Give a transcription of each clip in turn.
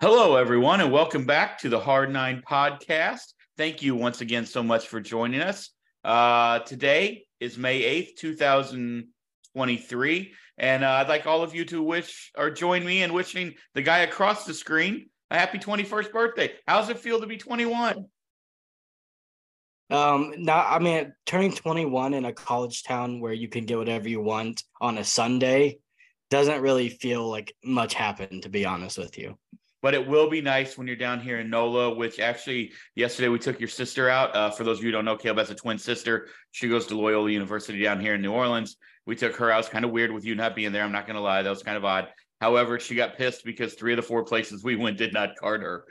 Hello, everyone, and welcome back to the Hard Nine podcast. Thank you once again so much for joining us. Uh, today is May 8th, 2023. And uh, I'd like all of you to wish or join me in wishing the guy across the screen a happy 21st birthday. How's it feel to be 21? Um, I mean, turning 21 in a college town where you can get whatever you want on a Sunday doesn't really feel like much happened, to be honest with you but it will be nice when you're down here in NOLA, which actually yesterday we took your sister out. Uh, for those of you who don't know, Caleb has a twin sister. She goes to Loyola University down here in New Orleans. We took her out. It's kind of weird with you not being there. I'm not going to lie. That was kind of odd. However, she got pissed because three of the four places we went did not card her.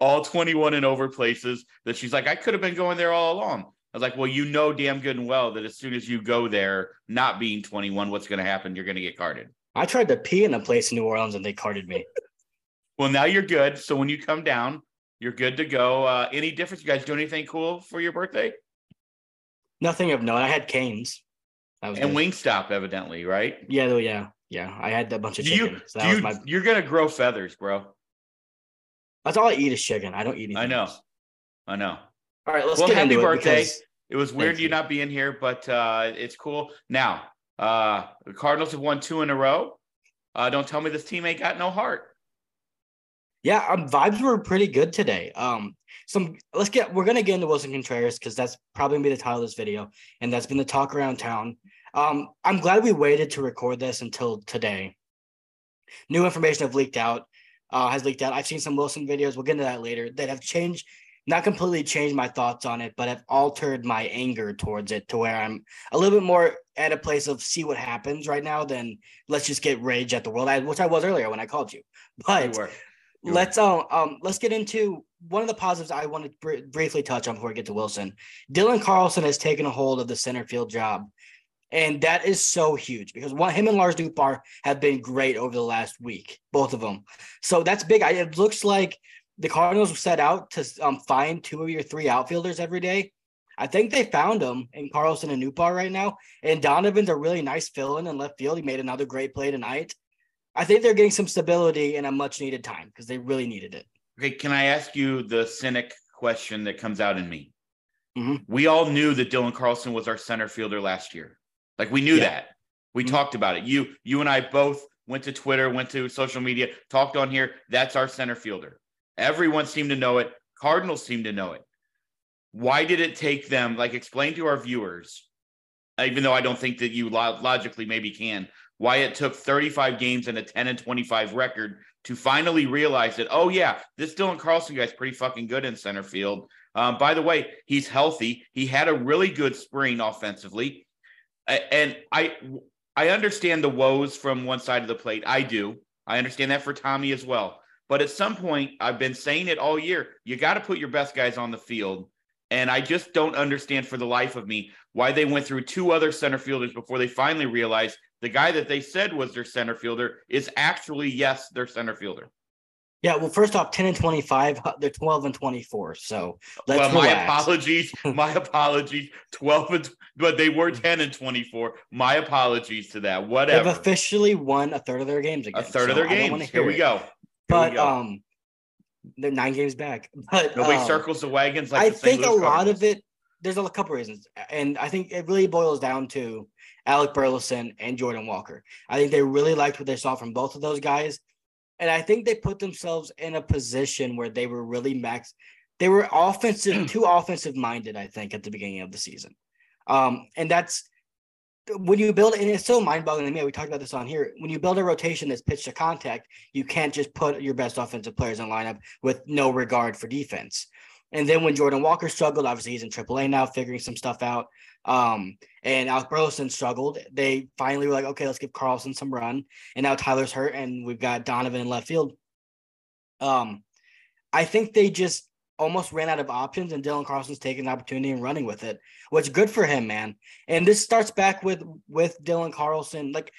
All 21 and over places that she's like, I could have been going there all along. I was like, well, you know damn good and well that as soon as you go there, not being 21, what's going to happen? You're going to get carded. I tried to pee in a place in New Orleans and they carded me. Well, now you're good. So when you come down, you're good to go. Uh, any difference? You guys do anything cool for your birthday? Nothing of note. I had canes. and good. Wingstop, evidently, right? Yeah, yeah, yeah. I had a bunch of do chicken. You, so do you, my... You're gonna grow feathers, bro. That's all I eat is chicken. I don't eat anything. I know. Else. I know. All right, let's well, get happy into birthday. It, because... it was weird you, you not being here, but uh, it's cool. Now, uh, the Cardinals have won two in a row. Uh, don't tell me this team ain't got no heart. Yeah, um, vibes were pretty good today. Um, some let's get we're gonna get into Willson Contreras because that's probably gonna be the title of this video, and that's been the talk around town. Um, I'm glad we waited to record this until today. New information have leaked out, uh, has leaked out. I've seen some Willson videos. We'll get into that later. That have changed, not completely changed my thoughts on it, but have altered my anger towards it to where I'm a little bit more at a place of see what happens right now than let's just get rage at the world, which I was earlier when I called you. But let's um, um let's get into one of the positives I want to br- briefly touch on before we get to Willson. Dylan Carlson has taken a hold of the center field job, and that is so huge because one him and Lars Nootbaar have been great over the last week, both of them. So that's big. I, it looks like the Cardinals set out to um, find two of your three outfielders every day. I think they found them in Carlson and Nootbaar right now. And Donovan's a really nice fill in in left field. He made another great play tonight. I think they're getting some stability in a much needed time because they really needed it. Okay, can I ask you the cynic question that comes out in me? Mm-hmm. We all knew that Dylan Carlson was our center fielder last year. Like we knew yeah. that. We mm-hmm. talked about it. You, you and I both went to Twitter, went to social media, talked on here. That's our center fielder. Everyone seemed to know it. Cardinals seemed to know it. Why did it take them? Like, explain to our viewers, even though I don't think that you logically maybe can why it took 35 games and a 10 and 25 record to finally realize that, oh, yeah, this Dylan Carlson guy's pretty fucking good in center field. Um, by the way, he's healthy. He had a really good spring offensively. And I I understand the woes from one side of the plate. I do. I understand that for Tommy as well. But at some point, I've been saying it all year. You got to put your best guys on the field. And I just don't understand for the life of me why they went through two other center fielders before they finally realized the guy that they said was their center fielder is actually, yes, their center fielder. Yeah, well, first off, 10 and 25, they're 12 and 24. So well, my apologies. My apologies. 12 and but they were 10 and 24. My apologies to that. Whatever. They've officially won a third of their games again. A third so of their games. Here we go. Here but we go. um they're nine games back. But nobody um, circles the wagons like I think a lot of it there's a couple reasons. And I think it really boils down to Alec Burleson and Jordan Walker. I think they really liked what they saw from both of those guys. And I think they put themselves in a position where they were really max. They were offensive, too offensive minded, I think, at the beginning of the season. Um, and that's when you build, and it's so mind boggling to me. We talked about this on here. When you build a rotation that's pitched to contact, you can't just put your best offensive players in lineup with no regard for defense. And then when Jordan Walker struggled, obviously he's in AAA now, figuring some stuff out. Um, and Alec Burleson struggled. They finally were like, okay, let's give Carlson some run. And now Tyler's hurt, and we've got Donovan in left field. Um, I think they just almost ran out of options, and Dylan Carlson's taking the opportunity and running with it, which good for him, man. And this starts back with with Dylan Carlson. Like,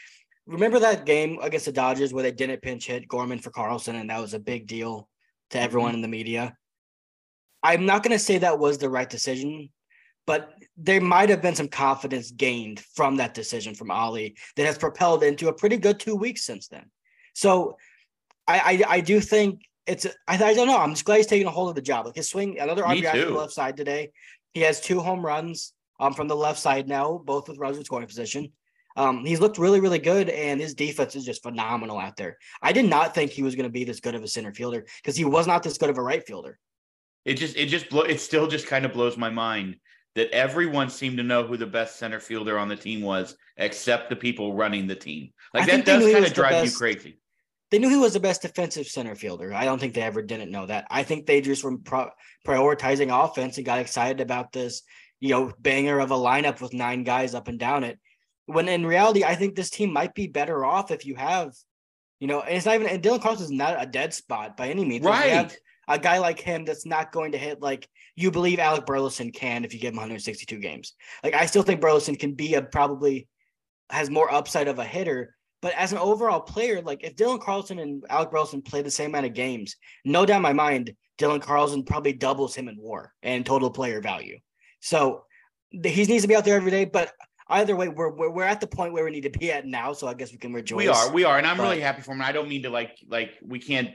remember that game against the Dodgers where they didn't pinch hit Gorman for Carlson, and that was a big deal to everyone mm-hmm. in the media. I'm not going to say that was the right decision, but there might have been some confidence gained from that decision from Oli that has propelled into a pretty good two weeks since then. So I, I, I do think it's I, I don't know. I'm just glad he's taking a hold of the job. Like his swing, another RBI from the left side today. He has two home runs um from the left side now, both with runners in scoring position. Um, he's looked really, really good, and his defense is just phenomenal out there. I did not think he was going to be this good of a center fielder because he was not this good of a right fielder. It just it just blow it still just kind of blows my mind that everyone seemed to know who the best center fielder on the team was, except the people running the team. Like I that does kind of drive you crazy. They knew he was the best defensive center fielder. I don't think they ever didn't know that. I think they just were pro- prioritizing offense and got excited about this, you know, banger of a lineup with nine guys up and down it. When in reality, I think this team might be better off if you have, you know, and it's not even and Dylan Carlson's not a dead spot by any means. If you have Right. A guy like him that's not going to hit like you believe Alec Burleson can if you give him 162 games. Like I still think Burleson can be a probably has more upside of a hitter, but as an overall player, like if Dylan Carlson and Alec Burleson play the same amount of games, no doubt in my mind, Dylan Carlson probably doubles him in WAR and total player value. So he needs to be out there every day. But either way, we're we're, we're at the point where we need to be at now. So I guess we can rejoice. We are, we are, and I'm but- really happy for him. I don't mean to like like we can't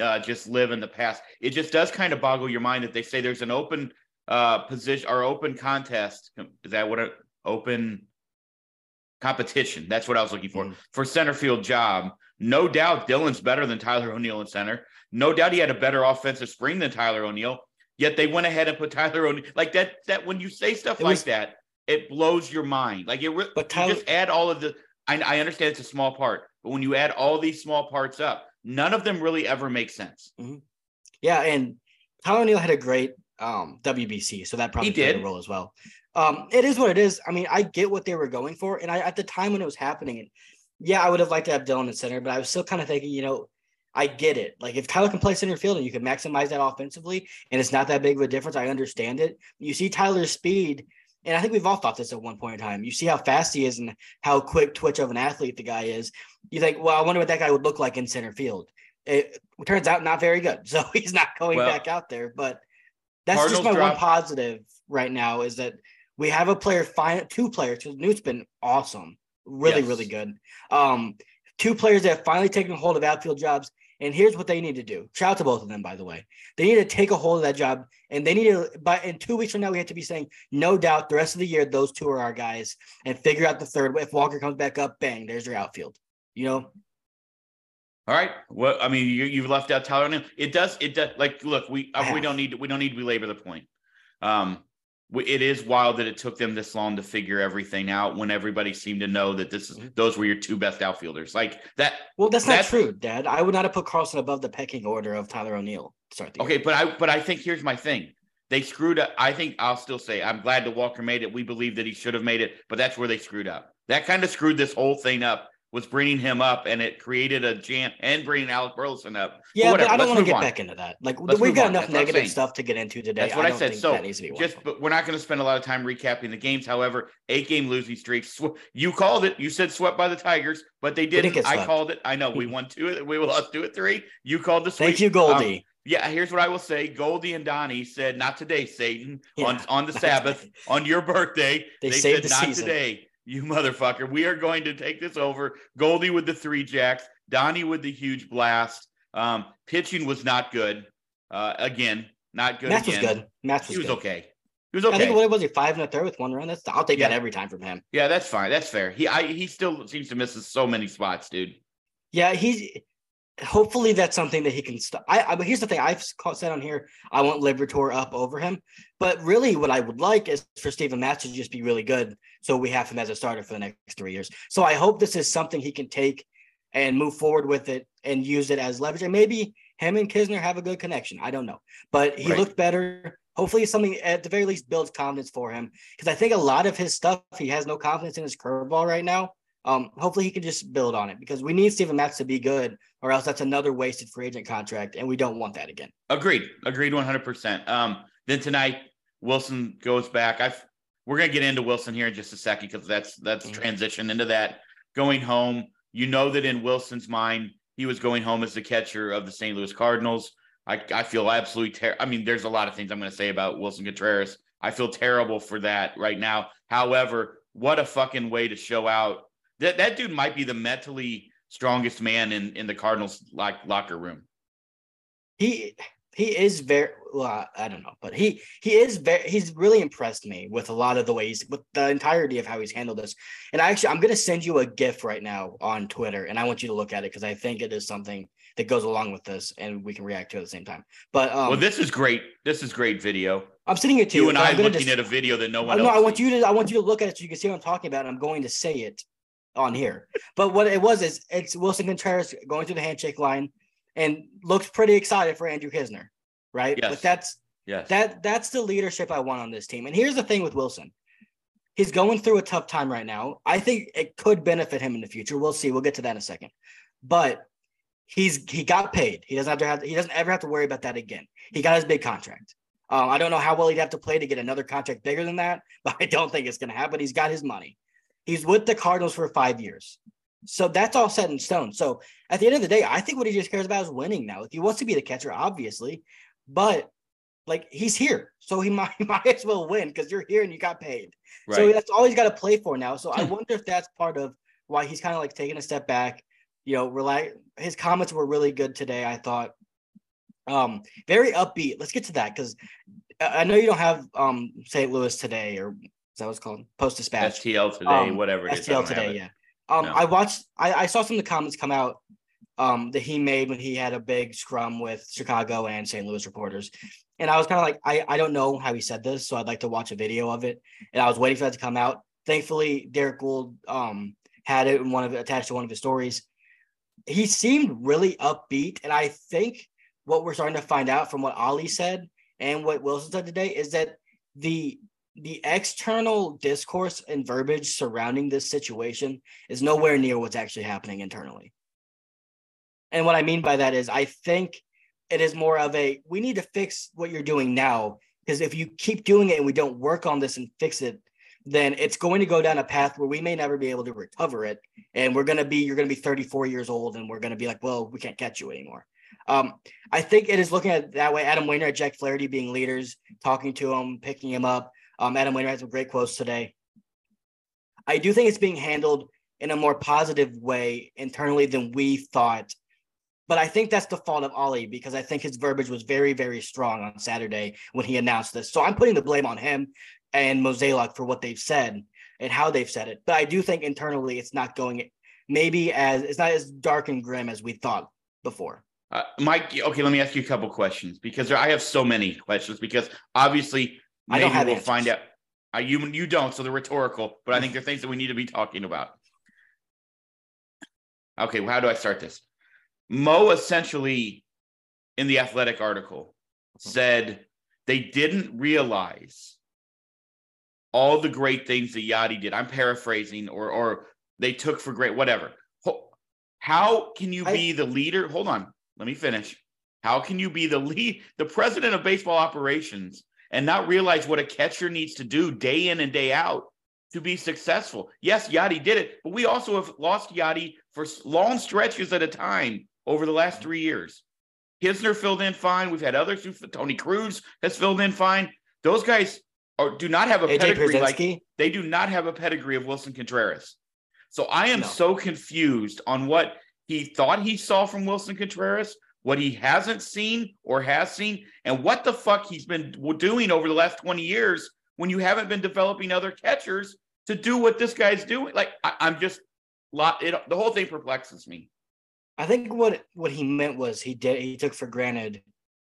uh, just live in the past. It just does kind of boggle your mind that they say there's an open uh position or open contest. Is that what it open competition? That's what I was looking for Mhm. for center field job. No doubt Dylan's better than Tyler O'Neill in center. No doubt he had a better offensive spring than Tyler O'Neill. Yet they went ahead and put Tyler O'Neill like that. That when you say stuff It like was- that, it blows your mind. Like it. Re- But you Tyler- just add all of the. I, I understand it's a small part, but when you add all these small parts up, none of them really ever make sense. Yeah, and Tyler O'Neill had a great um WBC, so that probably He played did. a role as well. Um, it is what it is. I mean, I get what they were going for, and I at the time when it was happening, and yeah, I would have liked to have Dylan in center, but I was still kind of thinking, you know, I get it. Like if Tyler can play center field and you can maximize that offensively, and it's not that big of a difference, I understand it. You see Tyler's speed, and I think we've all thought this at one point in time. You see how fast he is and how quick twitch of an athlete the guy is. You think, well, I wonder what that guy would look like in center field. It turns out not very good. So he's not going Well, back out there. But that's Cardinals just my one positive right now is that we have a player, fine, two players. Noot's been awesome, really, Yes. really good. Um, two players that have finally taken hold of outfield jobs. And here's what they need to do. Shout out to both of them, by the way. They need to take a hold of that job, and they need to. By in two weeks from now, we have to be saying, no doubt, the rest of the year, those two are our guys, and figure out the third. If Walker comes back up, bang, there's your outfield. You know, All right. Well, I mean, you, you've left out Tyler It does. It does. Like, look, we uh, we don't need we don't need to belabor the point. Um, it is wild that it took them this long to figure everything out when everybody seemed to know that this is Mhm. those were your two best outfielders. Like that. well, that's not true, Dad. I would not have put Carlson above the pecking order of Tyler O'Neill. Start the year. Okay, but I but I think here's my thing. They screwed up. I think I'll still say I'm glad that Walker made it. We believe that he should have made it, but that's where they screwed up. That kind of screwed this whole thing up. Was bringing him up, and it created a jam, and bringing Alec Burleson up. Yeah, but whatever, I don't want to get on. back into that. Like Let's we've got on. enough That's negative stuff to get into today. That's what I, don't said. So that needs to be one just, but we're not going to spend a lot of time recapping the games. However, eight game losing streak. Sw- you called it. You said swept by the Tigers, but they didn't didn't. I called it. I know we won two. We lost two at three. You called the sweep. Thank you, Um, Goldy. yeah, here's what I will say. Goldy and Donnie said, "Not today, Satan." On Yeah. on the Sabbath, on your birthday, They said, saved the "Not season." today, you motherfucker. We are going to take this over." Goldy with the three jacks, Donnie with the huge blast. Um, pitching was not good. Uh, again, not good. Matz was good. Matz was He was good. okay. He was okay. I think what it was he five and a third with one run? That's I'll take that every time from him. yeah, that's fine. That's fair. He I he still seems to miss so many spots, dude. Yeah, he's hopefully that's something that he can stop. I, I but here's the thing I've said on here I want Liberatore up over him, but really what I would like is for Steven Matz to just be really good, so we have him as a starter for the next three years. So I hope this is something he can take and move forward with it and use it as leverage, and maybe him and Knizner have a good connection. I don't know, but he Right. looked better. Hopefully, something at the very least builds confidence for him because I think a lot of his stuff he has no confidence in his curveball right now. Um, hopefully he can just build on it because we need Steven Matz to be good, or else that's another wasted free agent contract, and we don't want that again. Agreed. Agreed 100%. Um, then tonight, Willson goes back. I've, we're going to get into Willson here in just a second because that's that's Mhm. transition into that. Going home, you know that in Willson's mind, he was going home as the catcher of the St. Louis Cardinals. I, I feel absolutely terrible. I mean, there's a lot of things I'm going to say about Willson Contreras. I feel terrible for that right now. However, what a fucking way to show out. That that dude might be the mentally strongest man in in the Cardinals like locker room. he he is very well i don't know but he he is very he's really impressed me with a lot of the ways with the entirety of how he's handled this. And i actually i'm going to send you a gif right now on twitter and i want you to look at it because i think it is something that goes along with this and we can react to it at the same time. But um, well this is great this is great video. I'm sitting here too you and I'm looking just, at a video that no one no else i want you to i want you to look at it so you can see what i'm talking about and i'm going to say it on here but what it was is it's Willson contreras going through the handshake line and looks pretty excited for andrew Knizner, right? Yes. But that's yes. that that's the leadership I want on this team. And here's the thing with Willson. He's going through a tough time right now. I think it could benefit him in the future. We'll see. We'll get to that in a second. But he's he got paid. He doesn't have to have he doesn't ever have to worry about that again. He got his big contract. Um, I don't know how well he'd have to play to get another contract bigger than that, but I don't think it's going to happen. He's got his money. He's with the Cardinals for five years. So that's all set in stone. So at the end of the day, I think what he just cares about is winning now. If he wants to be the catcher, obviously, but like he's here, so he might, he might as well win because you're here and you got paid. right. So that's all he's got to play for now. So I wonder if that's part of why he's kind of like taking a step back. You know, relax. His comments were really good today. I thought, um, very upbeat. Let's get to that because I know you don't have um St. Louis today or is that what's called Post Dispatch. STL today, Um, whatever it is. STL don't today, yeah. Um, No. I watched. I, I saw some of the comments come out um, that he made when he had a big scrum with Chicago and St. Louis reporters, and I was kind of like, I I don't know how he said this, so I'd like to watch a video of it. And I was waiting for that to come out. Thankfully, Derrick Goold um had it in one of attached to one of his stories. He seemed really upbeat, and I think what we're starting to find out from what Oli said and what Willson said today is that the the external discourse and verbiage surrounding this situation is nowhere near what's actually happening internally. And what I mean by that is, I think it is more of a we need to fix what you're doing now. Because if you keep doing it and we don't work on this and fix it, then it's going to go down a path where we may never be able to recover it. And we're going to be, you're going to be 34 years old and we're going to be like, well, we can't catch you anymore. Um, I think it is looking at that way. Adam Wainwright, Jack Flaherty being leaders, talking to him, picking him up. Um, Adam Wainwright had some great quotes today. I do think it's being handled in a more positive way internally than we thought. But I think that's the fault of Oli because I think his verbiage was very, very strong on Saturday when he announced this. So I'm putting the blame on him and Mozeliak for what they've said and how they've said it. But I do think internally it's not going maybe as it's not as dark and grim as we thought before. Uh, Mike, okay, let me ask you a couple questions because I have so many questions because obviously I maybe don't have we'll answers. find out. Uh, you you don't, so they're rhetorical, but I think they're things that we need to be talking about. Okay, well, how do I start this? Mo essentially in the athletic article said they didn't realize all the great things that Yadi did. I'm paraphrasing, or or they took for great, whatever. How can you I- be the leader? Hold on, let me finish. How can you be the lead, the president of baseball operations, and not realize what a catcher needs to do day in and day out to be successful? Yes, Yadi did it, but we also have lost Yadi for long stretches at a time over the last three years. Knizner filled in fine. We've had others who Tony Cruz has filled in fine. Those guys are, do not have a AJ pedigree like they do not have a pedigree of Willson Contreras. So I am No. so confused on what he thought he saw from Willson Contreras, what he hasn't seen or has seen, and what the fuck he's been doing over the last 20 years when you haven't been developing other catchers to do what this guy's doing. Like I, I'm just lot it the whole thing perplexes me. I think what what he meant was he did he took for granted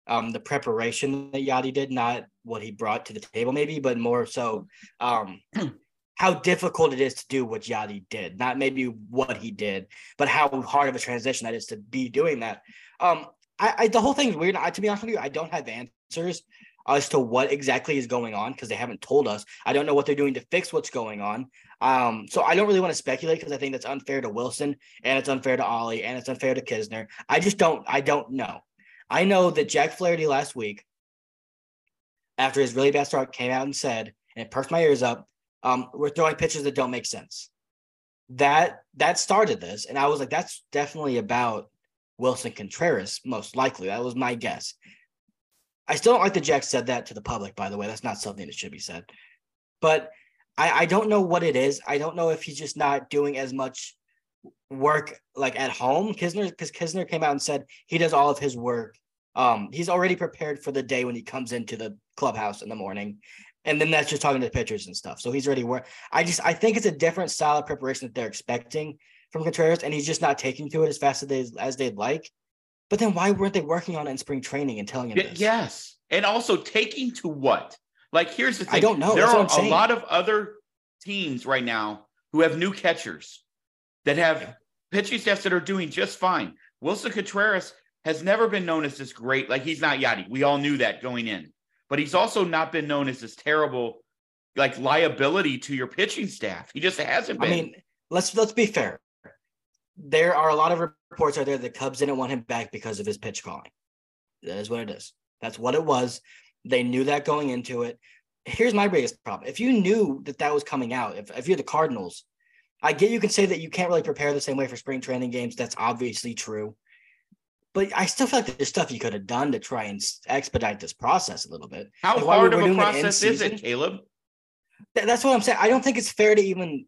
um the preparation that Yadi did, not what he brought to the table, maybe, but more so um how difficult it is to do what Yadi did, not maybe what he did, but how hard of a transition that is to be doing that. Um, I, I the whole thing's weird. I, to be honest with you, I don't have answers as to what exactly is going on because they haven't told us. I don't know what they're doing to fix what's going on. Um, so I don't really want to speculate because I think that's unfair to Willson and it's unfair to Oli and it's unfair to Knizner. I just don't. I don't know. I know that Jack Flaherty last week, after his really bad start, came out and said, and it perked my ears up, um, we're throwing pitches that don't make sense. That that started this, and I was like, that's definitely about Willson Contreras, most likely. That was my guess. I still don't like that Jack said that to the public, by the way. That's not something that should be said. But I, I don't know what it is. I don't know if he's just not doing as much work like at home. Knizner, because Knizner came out and said he does all of his work Um, he's already prepared for the day when he comes into the clubhouse in the morning. And then that's just talking to the pitchers and stuff. So he's already work. I just I think it's a different style of preparation that they're expecting from Contreras, and he's just not taking to it as fast as they as they'd like. But then why weren't they working on it in spring training and telling him this? Yes. And also taking to what? Like, here's the thing I don't know. There are a lot of other teams right now who have new catchers that have Yeah. pitching staffs that are doing just fine. Willson Contreras has never been known as this great. Like, he's not Yadi. We all knew that going in. But he's also not been known as this terrible, like, liability to your pitching staff. He just hasn't been. I mean, let's let's be fair. There are a lot of reports out there that Cubs didn't want him back because of his pitch calling. That is what it is. That's what it was. They knew that going into it. Here's my biggest problem. If you knew that that was coming out, if, if you're the Cardinals, I get you can say that you can't really prepare the same way for spring training games. That's obviously true. But I still feel like there's stuff you could have done to try and expedite this process a little bit. How like, hard of a doing it in process is it, Caleb? Th- that's what I'm saying. I don't think it's fair to even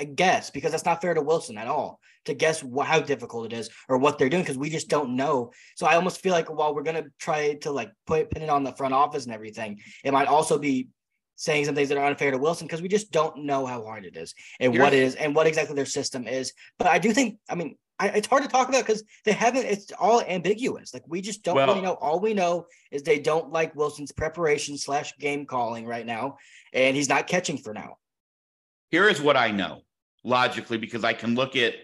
uh, guess because that's not fair to Willson at all to guess wh- how difficult it is or what they're doing because we just don't know. So I almost feel like while we're gonna try to like put pin it on the front office and everything, it might also be saying some things that are unfair to Willson because we just don't know how hard it is and what it is and what exactly their system is. But I do think, I mean, I, it's hard to talk about because they haven't. It's all ambiguous. Like we just don't Well- really know. All we know is they don't like Willson's preparation slash game calling right now, and he's not catching for now. Here is what I know logically because I can look at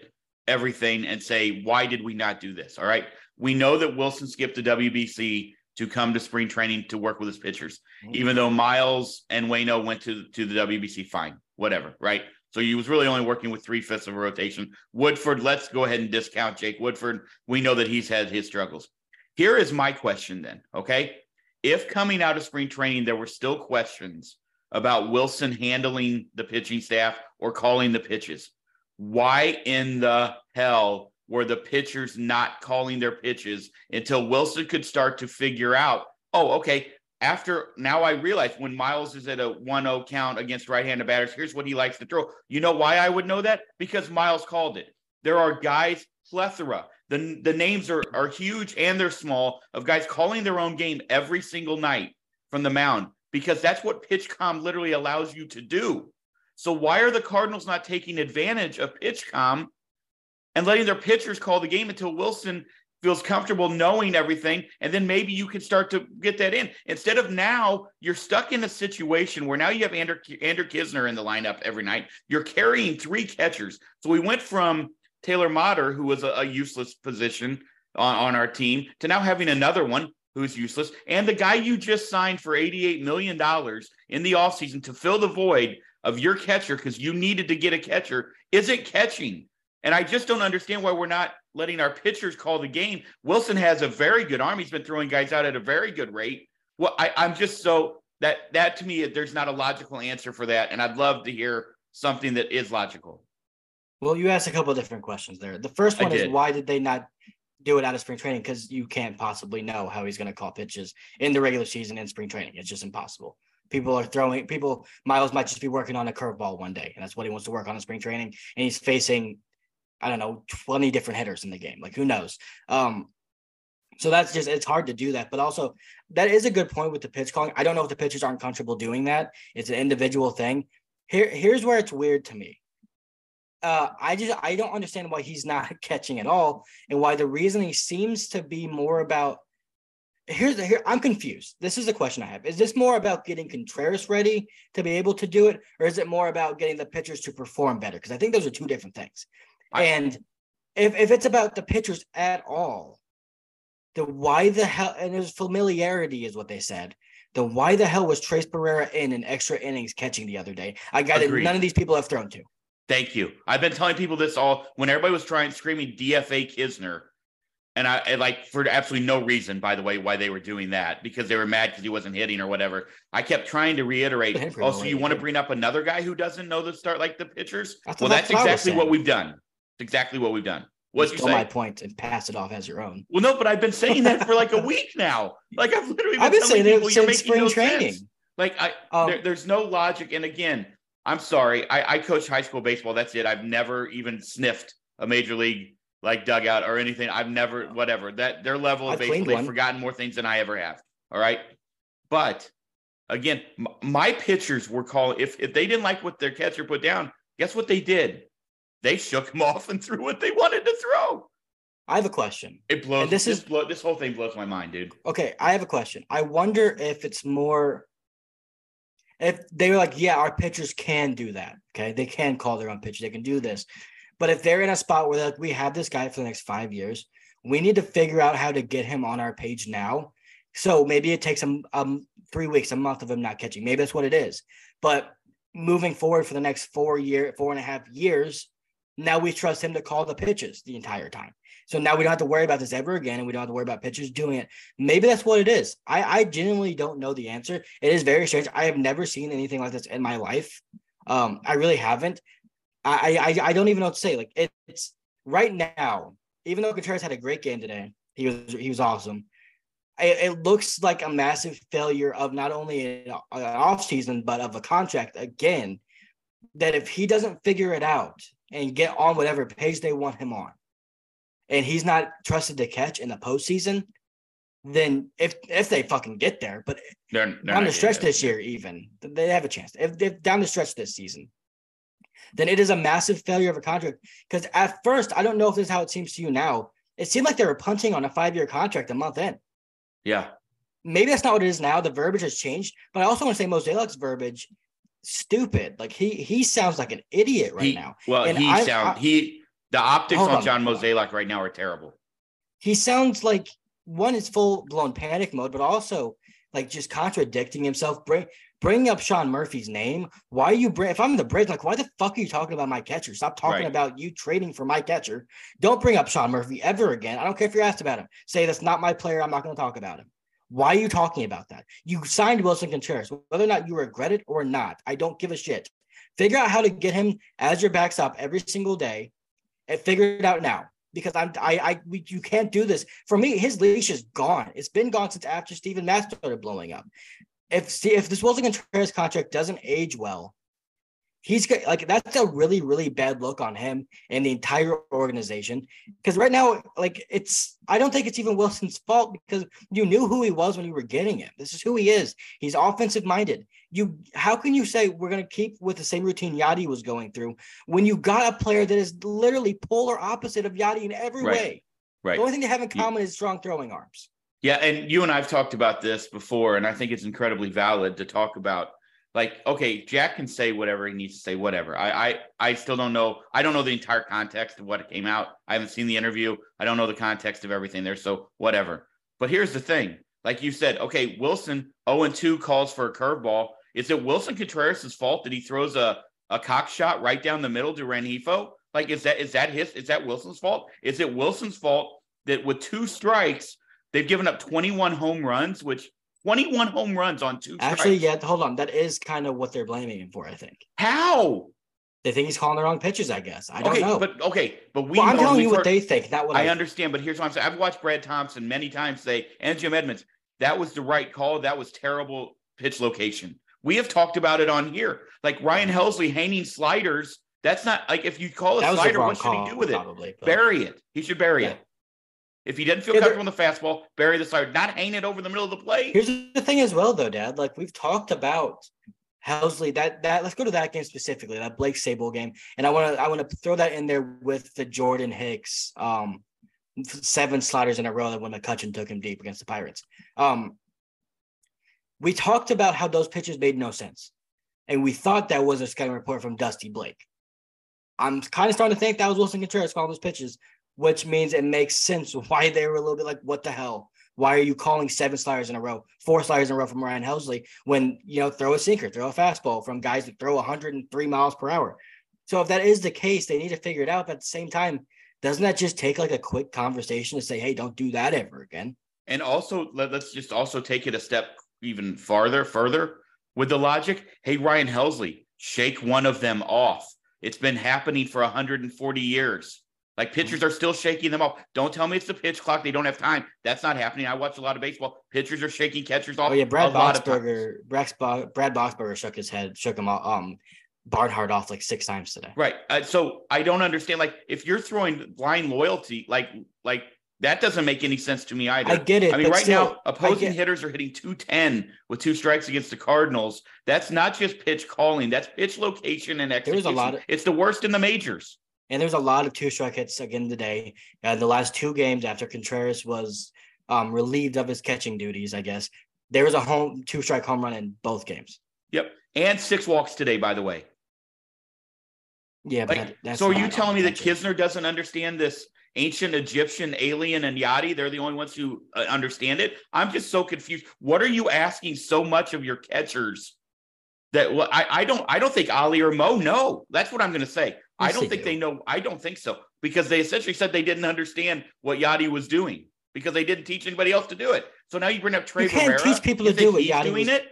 everything and say, why did we not do this? All right. We know that Willson skipped the WBC to come to spring training to work with his pitchers, Mhm. even though Miles and Waino went to, to the WBC, fine, whatever. Right. So he was really only working with three fifths of a rotation. Woodford, let's go ahead and discount Jake Woodford. We know that he's had his struggles. Here is my question then. Okay. If coming out of spring training, there were still questions about Willson handling the pitching staff or calling the pitches. Why in the hell were the pitchers not calling their pitches until Willson could start to figure out, oh, okay, after now I realize when Miles is at a 1-0 count against right-handed batters, here's what he likes to throw. You know why I would know that? Because Miles called it. There are guys plethora. The, the names are, are huge and they're small of guys calling their own game every single night from the mound because that's what PitchCom literally allows you to do. So why are the Cardinals not taking advantage of PitchCom and letting their pitchers call the game until Willson feels comfortable knowing everything and then maybe you can start to get that in. Instead of now you're stuck in a situation where now you have Andrew, Andrew Knizner in the lineup every night. You're carrying three catchers. So we went from Taylor Motter who was a, a useless position on, on our team to now having another one who's useless. And the guy you just signed for 88 million dollars in the offseason to fill the void of your catcher because you needed to get a catcher isn't catching. And I just don't understand why we're not letting our pitchers call the game. Willson has a very good arm. He's been throwing guys out at a very good rate. Well, I, I'm just so that that to me, there's not a logical answer for that. And I'd love to hear something that is logical. Well, you asked a couple of different questions there. The first one is why did they not do it out of spring training? Because you can't possibly know how he's going to call pitches in the regular season and spring training. It's just impossible. People are throwing people. Miles might just be working on a curveball one day, and that's what he wants to work on in spring training. And he's facing, I don't know, twenty different hitters in the game. Like who knows? Um, so that's just it's hard to do that. But also, that is a good point with the pitch calling. I don't know if the pitchers aren't comfortable doing that. It's an individual thing. Here, here's where it's weird to me uh, I just I don't understand why he's not catching at all, and why the reasoning seems to be more about. Here's the here I'm confused. This is the question I have: Is this more about getting Contreras ready to be able to do it, or is it more about getting the pitchers to perform better? Because I think those are two different things. And if if it's about the pitchers at all, then why the hell? And there's familiarity is what they said. Then why the hell was Tres Barrera in an extra innings catching the other day? I got it. None of these people have thrown to. Thank you. I've been telling people this all when everybody was trying screaming DFA Knizner. And I and like for absolutely no reason, by the way, why they were doing that because they were mad because he wasn't hitting or whatever. I kept trying to reiterate. For Oh, you want to bring up another guy who doesn't know the start like the pitchers? That's well, that's that's what I was exactly what we've done. It's exactly what we've done. What'd you steal my say? point and pass it off as your own. Well, no, but I've been saying that for like a week now. Like I've literally been, I've been saying it since making no spring training. sense. Like I, Um, there, there's no logic. And again, I'm sorry. I, I coach high school baseball. That's it. I've never even sniffed a major league like dugout or anything. I've never, whatever that their level of I've baseball, they've one. forgotten more things than I ever have. All right. But again, my pitchers were calling, if, if they didn't like what their catcher put down, guess what they did? They shook him off and threw what they wanted to throw. I have a question. It blows. And This this is- blow, this whole thing blows my mind, dude. Okay, I have a question. I wonder if it's more if they were like, yeah, our pitchers can do that. Okay, they can call their own pitch. They can do this. But if they're in a spot where like we have this guy for the next five years, we need to figure out how to get him on our page now. So maybe it takes him um three weeks, a month of him not catching. Maybe that's what it is. But moving forward for the next four year, four and a half years, now we trust him to call the pitches the entire time. So now we don't have to worry about this ever again, and we don't have to worry about pitchers doing it. Maybe that's what it is. I, I genuinely don't know the answer. It is very strange. I have never seen anything like this in my life. Um, I really haven't. I I, I don't even know what to say. Like it, it's right now. Even though Contreras had a great game today, he was he was awesome. It, it looks like a massive failure of not only an, an off season but of a contract again. That if he doesn't figure it out and get on whatever page they want him on, and he's not trusted to catch in the postseason, then if if they fucking get there, but They're, they're down the stretch this year, even they have a chance. If if down the stretch this season, then it is a massive failure of a contract. Because at first, I don't know if this is how it seems to you now. It seemed like they were punting on a five year contract a month in. Yeah. Maybe that's not what it is now. The verbiage has changed, but I also want to say Mozeliak's verbiage, stupid. Like he he sounds like an idiot right he, now. Well, And he I- sound I- he the optics on on. John Mozeliak right now are terrible. he sounds like one is full blown panic mode, but also like just contradicting himself. Bring bringing up Sean Murphy's name. Why are you bring? If I'm in the bridge, like why the fuck are you talking about my catcher? Stop talking Right. about you trading for my catcher. Don't bring up Sean Murphy ever again. I don't care if you're asked about him. Say that's not my player. I'm not going to talk about him. Why are you talking about that? You signed Willson Contreras, whether or not you regret it or not. I don't give a shit. Figure out how to get him as your backstop every single day, and figure it out now because I'm I I we, you can't do this. For me, his leash is gone. It's been gone since after Steven Matz started blowing up. If if this Willson Contreras contract doesn't age well, he's got like that's a really really bad look on him and the entire organization. Because right now, like it's I don't think it's even Willson's fault because you knew who he was when you were getting him. This is who he is. He's offensive minded. You how can you say we're gonna keep with the same routine Yadi was going through when you got a player that is literally polar opposite of Yadi in every Right. way? Right. The only thing they have in common is strong throwing arms. Yeah, and you and I've talked about this before, and I think it's incredibly valid to talk about. Like, okay, Jack can say whatever he needs to say, whatever. I, I, I still don't know. I don't know the entire context of what came out. I haven't seen the interview. I don't know the context of everything there. So whatever. But here's the thing: like you said, okay, Willson 0 and 2 calls for a curveball. Is it Willson Contreras' fault that he throws a a cock shot right down the middle to Rengifo? Like, is that is that his? Is that Willson's fault? Is it Willson's fault that with two strikes they've given up 21 home runs, which 21 home runs on two Actually, strikes? yeah, hold on. That is kind of what they're blaming him for, I think. How? They think he's calling the wrong pitches, I guess. I don't okay, know. but okay, but we. well, I'm telling you what they think, That what I, I understand, but here's what I'm saying. I've watched Brad Thompson many times say, and Jim Edmonds, that was the right call. That was terrible pitch location. We have talked about it on here. Like Ryan Helsley hanging sliders. That's not like if you call a That slider, what should call, he do with it? probably. but- Bury it. He should bury Yeah. it. If he didn't feel Yeah, comfortable on the fastball, bury the slider, not hang it over the middle of the plate. Here's the thing as well, though, Dad. Like we've talked about Helsley. That that let's go to that game specifically, that Blake Sabol game, and I want to I want to throw that in there with the Jordan Hicks um seven sliders in a row that when McCutchen took him deep against the Pirates. Um, we talked about how those pitches made no sense, and we thought that was a scouting report from Dusty Blake. I'm kind of starting to think that was Willson Contreras calling those pitches, which means it makes sense why they were a little bit like, what the hell? Why are you calling seven sliders in a row, four sliders in a row from Ryan Helsley when you know throw a sinker, throw a fastball from guys that throw 103 miles per hour? So if that is the case, they need to figure it out. But at the same time, doesn't that just take like a quick conversation to say, hey, don't do that ever again? And also, let, us just also take it a step even farther, further with the logic. Hey, Ryan Helsley, shake one of them off. It's been happening for 140 years. Like pitchers are still shaking them off. Don't tell me it's the pitch clock. They don't have time. That's not happening. I watch a lot of baseball. Pitchers are shaking catchers off. Oh yeah, Brad a lot of times. Boxberger, Brad, Bo- Brad Boxberger shook his head, shook him off. Um, Barnhart off like six times today. Right. Uh, so I don't understand. Like, if you're throwing blind loyalty, like, like that doesn't make any sense to me either. I get it. I mean, right still, now, opposing hitters are hitting 210 with two strikes against the Cardinals. That's not just pitch calling, that's pitch location and execution. There's a lot of, it's the worst in the majors. And there's a lot of two strike hits again today. Uh, the last two games after Contreras was um, relieved of his catching duties, I guess. There was a home two strike home run in both games. Yep. And six walks today, by the way. Yeah, but like, that, so are you telling me that Knizner doesn't understand this ancient Egyptian alien and Yadi? They're the only ones who uh, understand it. I'm just so confused. What are you asking so much of your catchers? That well, I, I don't I don't think Oli or Mo know. That's what I'm going to say. I don't think do. they know. I don't think so because they essentially said they didn't understand what Yadi was doing because they didn't teach anybody else to do it. So now you bring up Trey you can't teach people to do what Yadi doing was... it.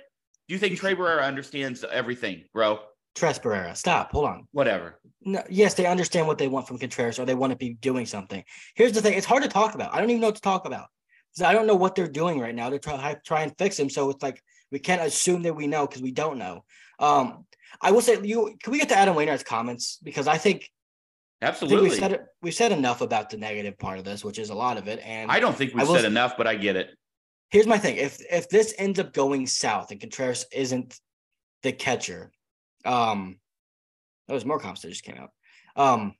Do you think Trey Barrera understands everything, bro? Tres Barrera. Stop. Hold on. Whatever. No, yes, they understand what they want from Contreras or they want to be doing something. Here's the thing it's hard to talk about. I don't even know what to talk about. I don't know what they're doing right now to try, try and fix him. So it's like we can't assume that we know because we don't know. Um, I will say, you can we get to Adam Wainwright's comments because I think absolutely we said we said enough about the negative part of this, which is a lot of it. And I don't think we said enough, but I get it. Here's my thing: if if this ends up going south and Contreras isn't the catcher, um, that was more comps that just came out. Um,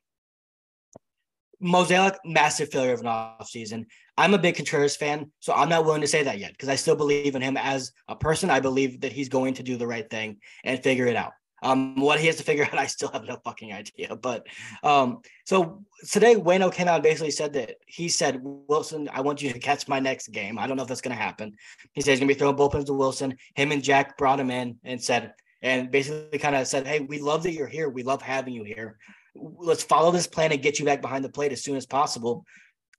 Mozeliak, massive failure of an offseason. I'm a big Contreras fan, so I'm not willing to say that yet because I still believe in him as a person. I believe that he's going to do the right thing and figure it out. Um, what he has to figure out, I still have no fucking idea. But um, so today, Waino came out and basically said that he said, Willson, I want you to catch my next game. I don't know if that's going to happen. He said he's going to be throwing bullpens to Willson. Him and Jack brought him in and said, and basically kind of said, Hey, we love that you're here. We love having you here. Let's follow this plan and get you back behind the plate as soon as possible.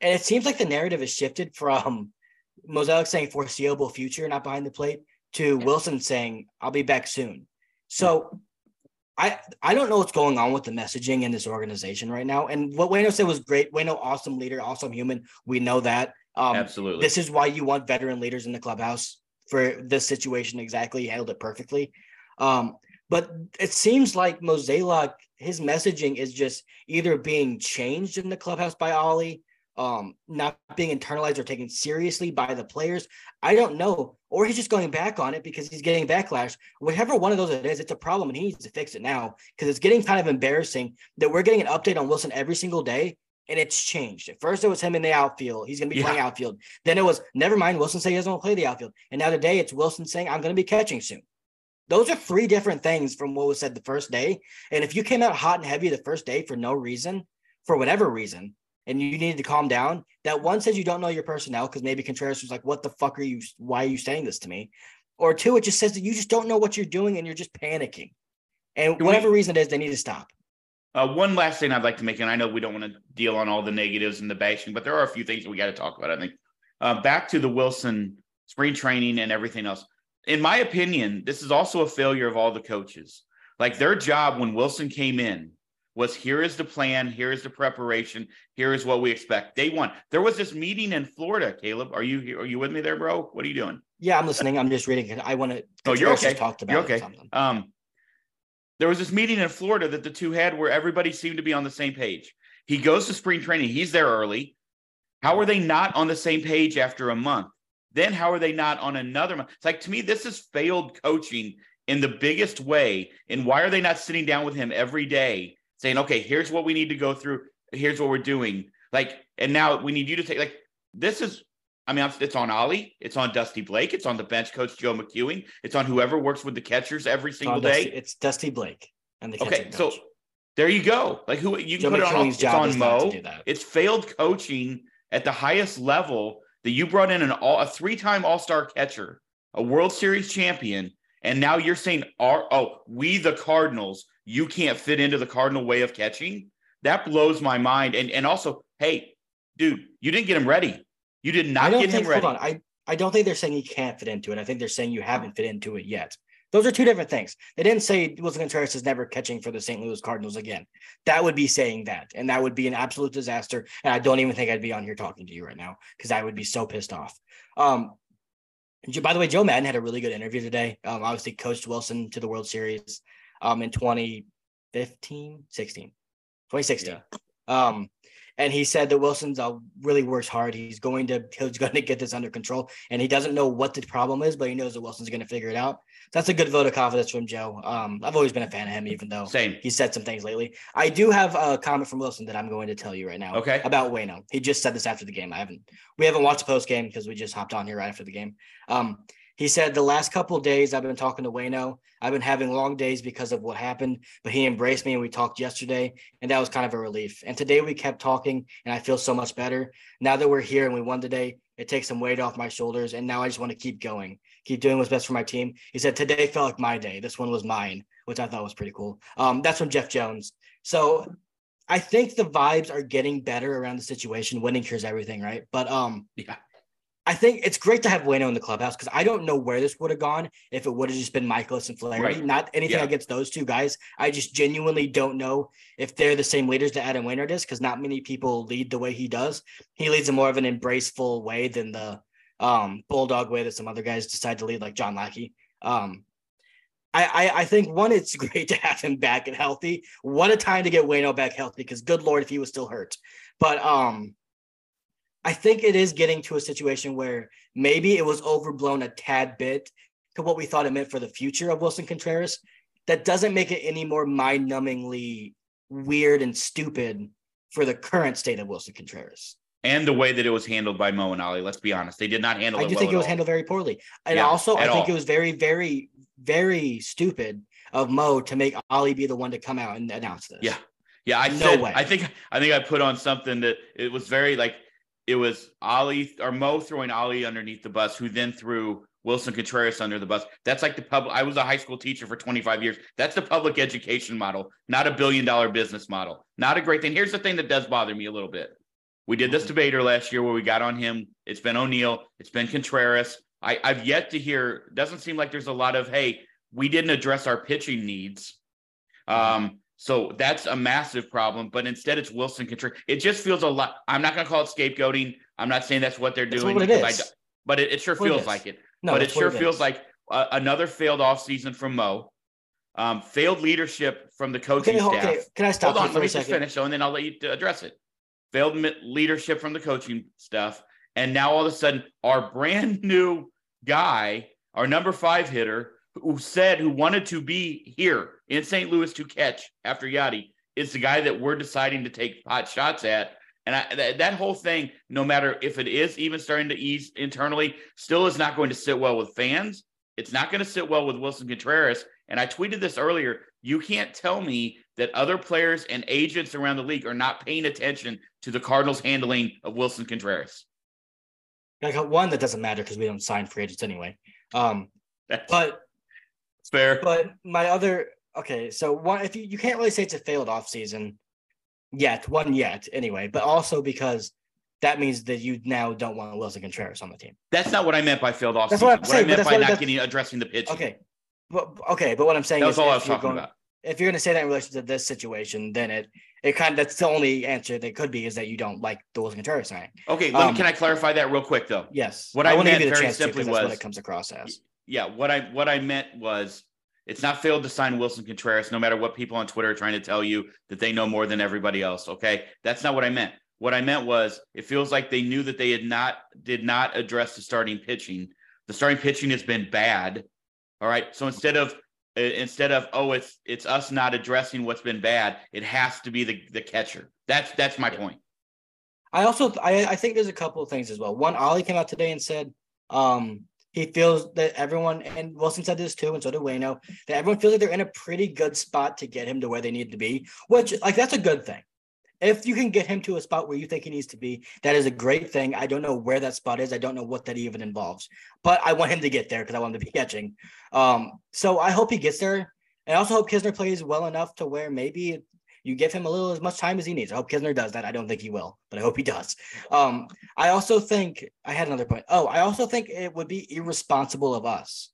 And it seems like the narrative has shifted from Mozeliak saying foreseeable future, not behind the plate, to Willson saying, I'll be back soon. So I I don't know what's going on with the messaging in this organization right now. And what Waino said was great. Waino, awesome leader, awesome human. We know that. Um, Absolutely. This is why you want veteran leaders in the clubhouse for this situation. Exactly, he handled it perfectly. Um, but it seems like Mozeliak, his messaging is just either being changed in the clubhouse by Oli, um, not being internalized or taken seriously by the players. I don't know. Or he's just going back on it because he's getting backlash. Whatever one of those it is, it's a problem and he needs to fix it now because it's getting kind of embarrassing that we're getting an update on Willson every single day and it's changed. At first, it was him in the outfield. He's going to be yeah. playing outfield. Then it was never mind. Willson say he doesn't want to play the outfield. And now today, it's Willson saying I'm going to be catching soon. Those are three different things from what was said the first day. And if you came out hot and heavy the first day for no reason, for whatever reason, and you needed to calm down, that one says you don't know your personnel because maybe Contreras was like, "What the fuck are you? Why are you saying this to me?" Or two, it just says that you just don't know what you're doing and you're just panicking. And whatever reason it is, they need to stop. Uh, one last thing I'd like to make, and I know we don't want to deal on all the negatives and the bashing, but there are a few things that we got to talk about. I think uh, back to the Willson spring training and everything else in my opinion, this is also a failure of all the coaches. Like their job when Willson came in was here is the plan, here is the preparation, here is what we expect. Day one, there was this meeting in Florida. Caleb, are you are you with me there, bro? What are you doing? Yeah, I'm listening. I'm just reading it. I want to. Oh, you're okay. Talked about you're okay. Something. Um, there was this meeting in Florida that the two had where everybody seemed to be on the same page. He goes to spring training. He's there early. How are they not on the same page after a month? then how are they not on another month? It's like to me, this is failed coaching in the biggest way. And why are they not sitting down with him every day saying, okay, here's what we need to go through, here's what we're doing. Like, and now we need you to take like this is I mean, it's on Oli, it's on Dusty Blake, it's on the bench coach Joe McEwing, it's on whoever works with the catchers every single day. Dusty, it's Dusty Blake and the okay. So there you go. Like who you can Joe put McEwing's it on. It's on Mo. It's failed coaching at the highest level that you brought in an all a three-time All-Star catcher, a World Series champion, and now you're saying, "Our oh, we the Cardinals, you can't fit into the Cardinal way of catching." That blows my mind. And and also, hey, dude, you didn't get him ready. You did not get think, him ready. Hold on. I I don't think they're saying he can't fit into it. I think they're saying you haven't fit into it yet. Those are two different things. They didn't say Willson Contreras is never catching for the St. Louis Cardinals again. That would be saying that, and that would be an absolute disaster. And I don't even think I'd be on here talking to you right now because I would be so pissed off. Um, by the way, Joe Maddon had a really good interview today. Um, obviously coached Willson to the World Series. Um in 2015, 16, 2016. Yeah. Um, and he said that Willson's uh, really works hard. He's going to he's going to get this under control, and he doesn't know what the problem is, but he knows that Willson's going to figure it out. That's a good vote of confidence from Joe. Um, I've always been a fan of him, even though Same. he said some things lately. I do have a comment from Willson that I'm going to tell you right now. Okay. About Waino. He just said this after the game. I haven't we haven't watched the post game because we just hopped on here right after the game. Um, he said the last couple days I've been talking to Waino. I've been having long days because of what happened, but he embraced me and we talked yesterday, and that was kind of a relief. And today we kept talking, and I feel so much better. Now that we're here and we won today, it takes some weight off my shoulders, and now I just want to keep going, keep doing what's best for my team. He said today felt like my day. This one was mine, which I thought was pretty cool. Um, that's from Jeff Jones. So I think the vibes are getting better around the situation. Winning cures everything, right? But um, yeah. I think it's great to have Waino in the clubhouse because I don't know where this would have gone if it would have just been Mikolas and Flaherty. Right. Not anything yeah. against those two guys. I just genuinely don't know if they're the same leaders that Adam Wainwright is because not many people lead the way he does. He leads in more of an embraceful way than the um, bulldog way that some other guys decide to lead, like John Lackey. Um, I, I, I think one, it's great to have him back and healthy. What a time to get Waino back healthy because good lord if he was still hurt. But um I think it is getting to a situation where maybe it was overblown a tad bit to what we thought it meant for the future of Willson Contreras. That doesn't make it any more mind numbingly weird and stupid for the current state of Willson Contreras. And the way that it was handled by Mo and Oli, Let's be honest. They did not handle I it do well think it was all. handled very poorly. And yeah, also, I think all. it was very, very, very stupid of Mo to make Oli be the one to come out and announce this. Yeah. Yeah, I no said, way. I think I think I put on something that it was very like it was Oli or Mo throwing Oli underneath the bus, who then threw Willson Contreras under the bus. That's like the public. I was a high school teacher for 25 years. That's the public education model, not a billion dollar business model. Not a great thing. Here's the thing that does bother me a little bit. We did this mm-hmm. debater last year where we got on him. It's been O'Neill. It's been Contreras. I, I've yet to hear. Doesn't seem like there's a lot of hey, we didn't address our pitching needs. Mm-hmm. Um, so that's a massive problem. But instead, it's Willson Contreras. It just feels a lot. I'm not going to call it scapegoating. I'm not saying that's what they're that's doing. What it is. But it, it sure feels it like it. No, but it sure it feels like uh, another failed offseason from Mo. Um, failed leadership from the coaching okay, staff. Okay. Can I stop? Hold on, let me just finish, so and then I'll let you address it. Failed leadership from the coaching staff, and now all of a sudden, our brand new guy, our number five hitter, who said who wanted to be here in St. Louis to catch after Yadi is the guy that we're deciding to take hot shots at. And I, that, that whole thing, no matter if it is even starting to ease internally, still is not going to sit well with fans. It's not going to sit well with Willson Contreras. And I tweeted this earlier. You can't tell me that other players and agents around the league are not paying attention to the Cardinals' handling of Willson Contreras. Like one that doesn't matter because we don't sign free agents anyway. Um, but it's fair. But my other okay, so one if you, you can't really say it's a failed off season yet, one yet anyway, but also because that means that you now don't want Willson Contreras on the team. That's not what I meant by failed off. That's season. what I'm what saying. I meant by not getting addressing the pitch. Okay, but okay, but what I'm saying that is all I was talking going, about. If you're going to say that in relation to this situation, then it it kind of that's the only answer that could be is that you don't like the Willson Contreras signing. Okay, um, me, can I clarify that real quick though? Yes. What I, I meant very simply to, was what it comes across as yeah, what I what I meant was it's not failed to sign Willson Contreras, no matter what people on Twitter are trying to tell you that they know more than everybody else. Okay. That's not what I meant. What I meant was it feels like they knew that they had not did not address the starting pitching. The starting pitching has been bad. All right. So instead of instead of oh it's it's us not addressing what's been bad, it has to be the the catcher. That's that's my point. I also I, I think there's a couple of things as well. One, Oli came out today and said um he feels that everyone, and Willson said this too, and so did Waino, that everyone feels like they're in a pretty good spot to get him to where they need to be, which, like, that's a good thing. If you can get him to a spot where you think he needs to be, that is a great thing. I don't know where that spot is. I don't know what that even involves, but I want him to get there because I want him to be catching. Um, so I hope he gets there. I also hope Knizner plays well enough to where maybe you give him a little as much time as he needs. I hope Knizner does that. I don't think he will, but I hope he does. Um, I also think I had another point. Oh, I also think it would be irresponsible of us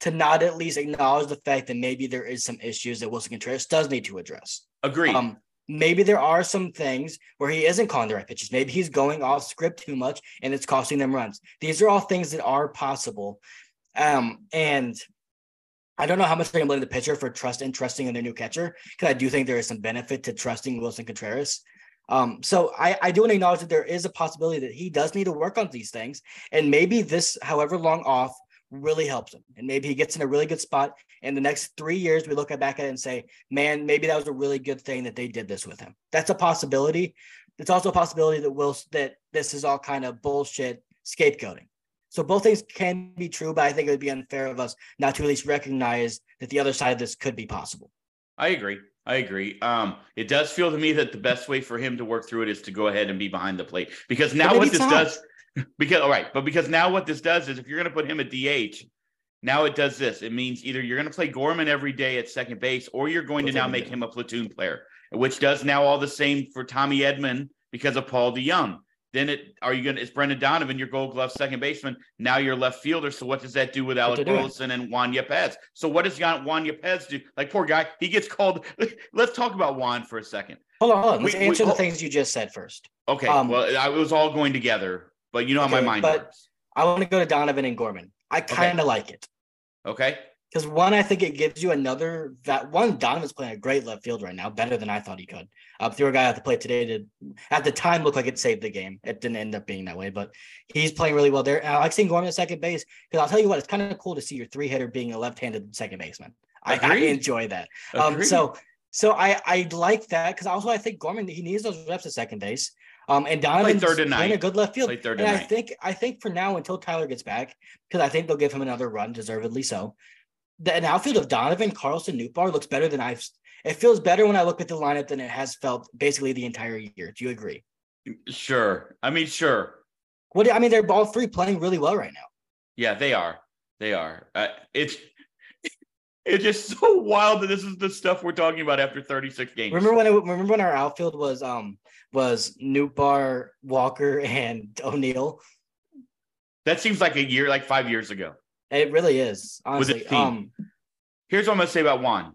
to not at least acknowledge the fact that maybe there is some issues that Willson Contreras does need to address. Agree. Um, maybe there are some things where he isn't calling the right pitches. Maybe he's going off script too much and it's costing them runs. These are all things that are possible. Um, and I don't know how much to blame the pitcher for trust and trusting in their new catcher because I do think there is some benefit to trusting Willson Contreras. Um, so I, I do want to acknowledge that there is a possibility that he does need to work on these things, and maybe this, however long off, really helps him, and maybe he gets in a really good spot. In the next three years, we look back at it and say, "Man, maybe that was a really good thing that they did this with him." That's a possibility. It's also a possibility that will that this is all kind of bullshit scapegoating. So both things can be true, but I think it would be unfair of us not to at least recognize that the other side of this could be possible. I agree. I agree. Um, it does feel to me that the best way for him to work through it is to go ahead and be behind the plate because now what this not. does, because all right, but because now what this does is if you're going to put him at DH, now it does this. It means either you're going to play Gorman every day at second base, or you're going to now make him a platoon player, which does now all the same for Tommy Edman because of Paul DeJong. Then it are you gonna it's Brendan Donovan, your gold glove second baseman. Now you're left fielder. So what does that do with Alec Burleson and Juan Yepez? So what does Juan Yepez do? Like poor guy, he gets called. Let's talk about Juan for a second. Hold on, hold on. Let's we, answer we, the things you just said first. Okay. Um, well, I, it was all going together, but you know okay, how my mind works. I want to go to Donovan and Gorman. I kind of okay. like it. Okay. Because one, I think it gives you another that one. Donovan's playing a great left field right now, better than I thought he could. Uh, threw a guy at the plate today to at the time look like it saved the game. It didn't end up being that way, but he's playing really well there. And I like seeing Gorman at second base because I'll tell you what, it's kind of cool to see your three hitter being a left-handed second baseman. I, I enjoy that. Um, so so I I like that because also I think Gorman he needs those reps at second base. Um, and Donovan's third and playing a good left field. and I think I think for now until Tyler gets back, because I think they'll give him another run, deservedly so the an outfield of Donovan, Carlson, Nootbaar looks better than I've. It feels better when I look at the lineup than it has felt basically the entire year. Do you agree? Sure. I mean, sure. What I mean, they're all three playing really well right now. Yeah, they are. They are. Uh, it's it's just so wild that this is the stuff we're talking about after 36 games. Remember when it, remember when our outfield was um was Nootbaar, Walker, and O'Neill. That seems like a year, like five years ago. It really is. Honestly. Um, Here's what I'm gonna say about Juan.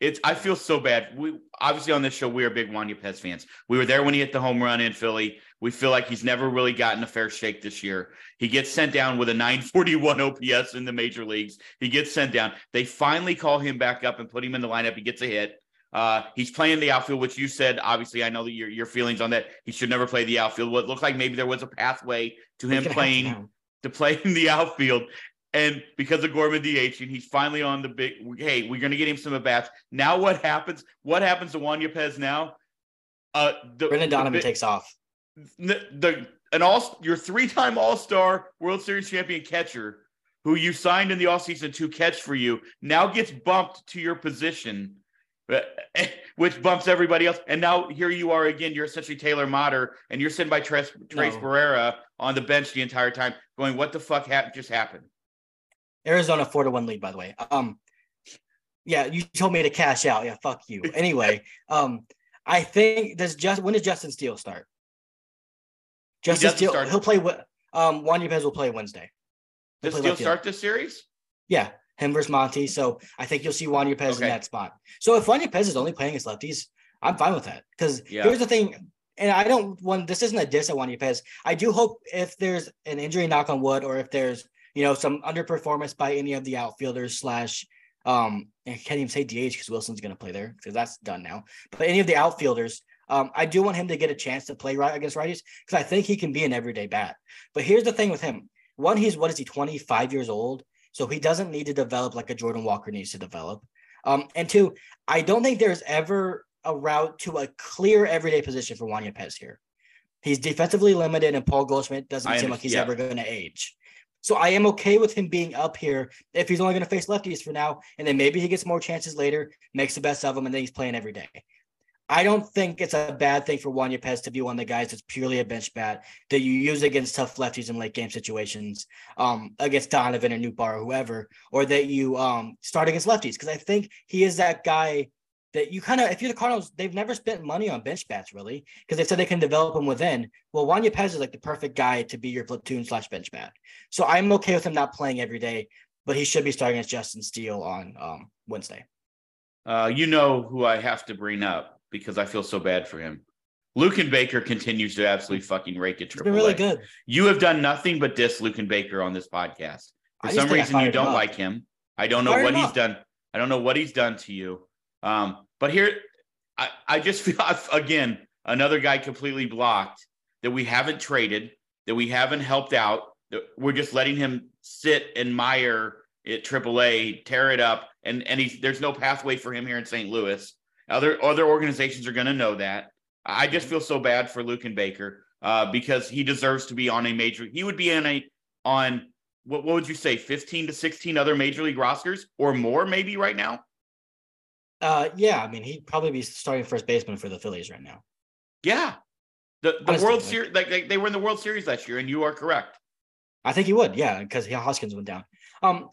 It's I feel so bad. We obviously on this show we are big Juan Yepez fans. We were there when he hit the home run in Philly. We feel like he's never really gotten a fair shake this year. He gets sent down with a 941 OPS in the major leagues. He gets sent down. They finally call him back up and put him in the lineup. He gets a hit. Uh, he's playing the outfield, which you said. Obviously, I know that your your feelings on that. He should never play the outfield. What looked like maybe there was a pathway to him playing to play in the outfield, and because of Gorman DH, and he's finally on the big. Hey, we're going to get him some at bats. Now, what happens? What happens to Juan Yepez now? Uh, the, Brendan Donovan the, takes off. The, the an all your three time All Star World Series champion catcher, who you signed in the offseason to catch for you, now gets bumped to your position, which bumps everybody else. And now here you are again. You're essentially Taylor Motter, and you're sitting by Tres, Tres no. Barrera on the bench the entire time, going, "What the fuck ha- just happened?" Arizona four to one lead, by the way. Um, yeah, you told me to cash out. Yeah, fuck you. Anyway, um, I think does just when does Justin Steele start? Justin Steele, start. he'll play. Um, Juan Yepez will play Wednesday. He'll does Steele start this series? Yeah, him versus Monty. So I think you'll see Juan Yepez okay. in that spot. So if Juan Yepez is only playing his lefties, I'm fine with that. Because yeah. here's the thing, and I don't want this isn't a diss at Juan Yepez. I do hope if there's an injury, knock on wood, or if there's you know, some underperformance by any of the outfielders slash um I can't even say DH because Willson's gonna play there because that's done now. But any of the outfielders, um, I do want him to get a chance to play right against righties because I think he can be an everyday bat. But here's the thing with him: one, he's what is he, 25 years old, so he doesn't need to develop like a Jordan Walker needs to develop. Um, and two, I don't think there's ever a route to a clear everyday position for Juan Yepez here. He's defensively limited, and Paul Goldschmidt doesn't seem like he's yeah. ever going to age. So I am okay with him being up here if he's only going to face lefties for now, and then maybe he gets more chances later, makes the best of them, and then he's playing every day. I don't think it's a bad thing for Juan Yepez to be one of the guys that's purely a bench bat that you use against tough lefties in late game situations, um, against Donovan or Nootbaar or whoever, or that you um, start against lefties. Because I think he is that guy that you kind of, if you're the Cardinals, they've never spent money on bench bats really, because they said they can develop them within. Well, Juan Yepez is like the perfect guy to be your platoon slash bench bat. So I'm okay with him not playing every day, but he should be starting as Justin Steele on um, Wednesday. Uh, you know who I have to bring up because I feel so bad for him. Luken Baker continues to absolutely fucking rake it. Triple been really good. You have done nothing but diss Luken Baker on this podcast. For some reason, you don't like him. I don't know what he's done. I don't know what he's done to you. Um, but here, I, I just feel again another guy completely blocked that we haven't traded, that we haven't helped out. That we're just letting him sit and mire at AAA, tear it up, and and he's there's no pathway for him here in St. Louis. Other other organizations are going to know that. I just feel so bad for Luken Baker uh, because he deserves to be on a major. He would be in a on what, what would you say, 15 to 16 other major league rosters or more, maybe right now? Uh, yeah, I mean, he'd probably be starting first baseman for the Phillies right now. Yeah, the the Honestly, World Series, like, like they were in the World Series last year, and you are correct. I think he would, yeah, because Hoskins went down. Um,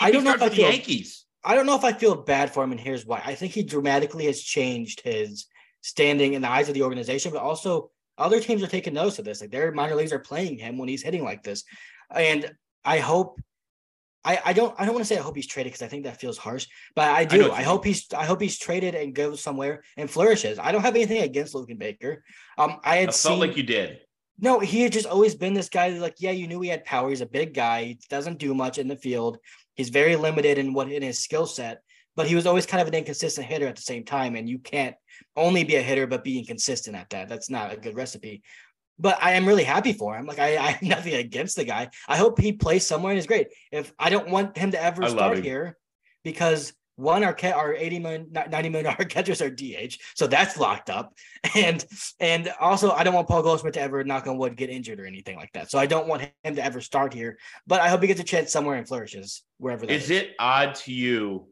I don't know if I feel Yankees. I don't know if I feel bad for him, and here's why. I think he dramatically has changed his standing in the eyes of the organization, but also other teams are taking notice of this. Like their minor leagues are playing him when he's hitting like this. And I hope I, I don't I don't want to say I hope he's traded because I think that feels harsh, but I do. I, I hope he's I hope he's traded and goes somewhere and flourishes. I don't have anything against Luken Baker. Um, I had I felt like you did. No, he had just always been this guy. Like, yeah, you knew he had power. He's a big guy. He doesn't do much in the field. He's very limited in what in his skill set, but he was always kind of an inconsistent hitter at the same time. And you can't only be a hitter but be inconsistent at that. That's not a good recipe but I am really happy for him. Like I, I have nothing against the guy. I hope he plays somewhere and is great. If I don't want him to ever I start here, because one our our 80 million 90 million dollar catchers are DH, so that's locked up. And and also I don't want Paul Goldschmidt to ever knock on wood get injured or anything like that. So I don't want him to ever start here. But I hope he gets a chance somewhere and flourishes wherever. Is, is it odd to you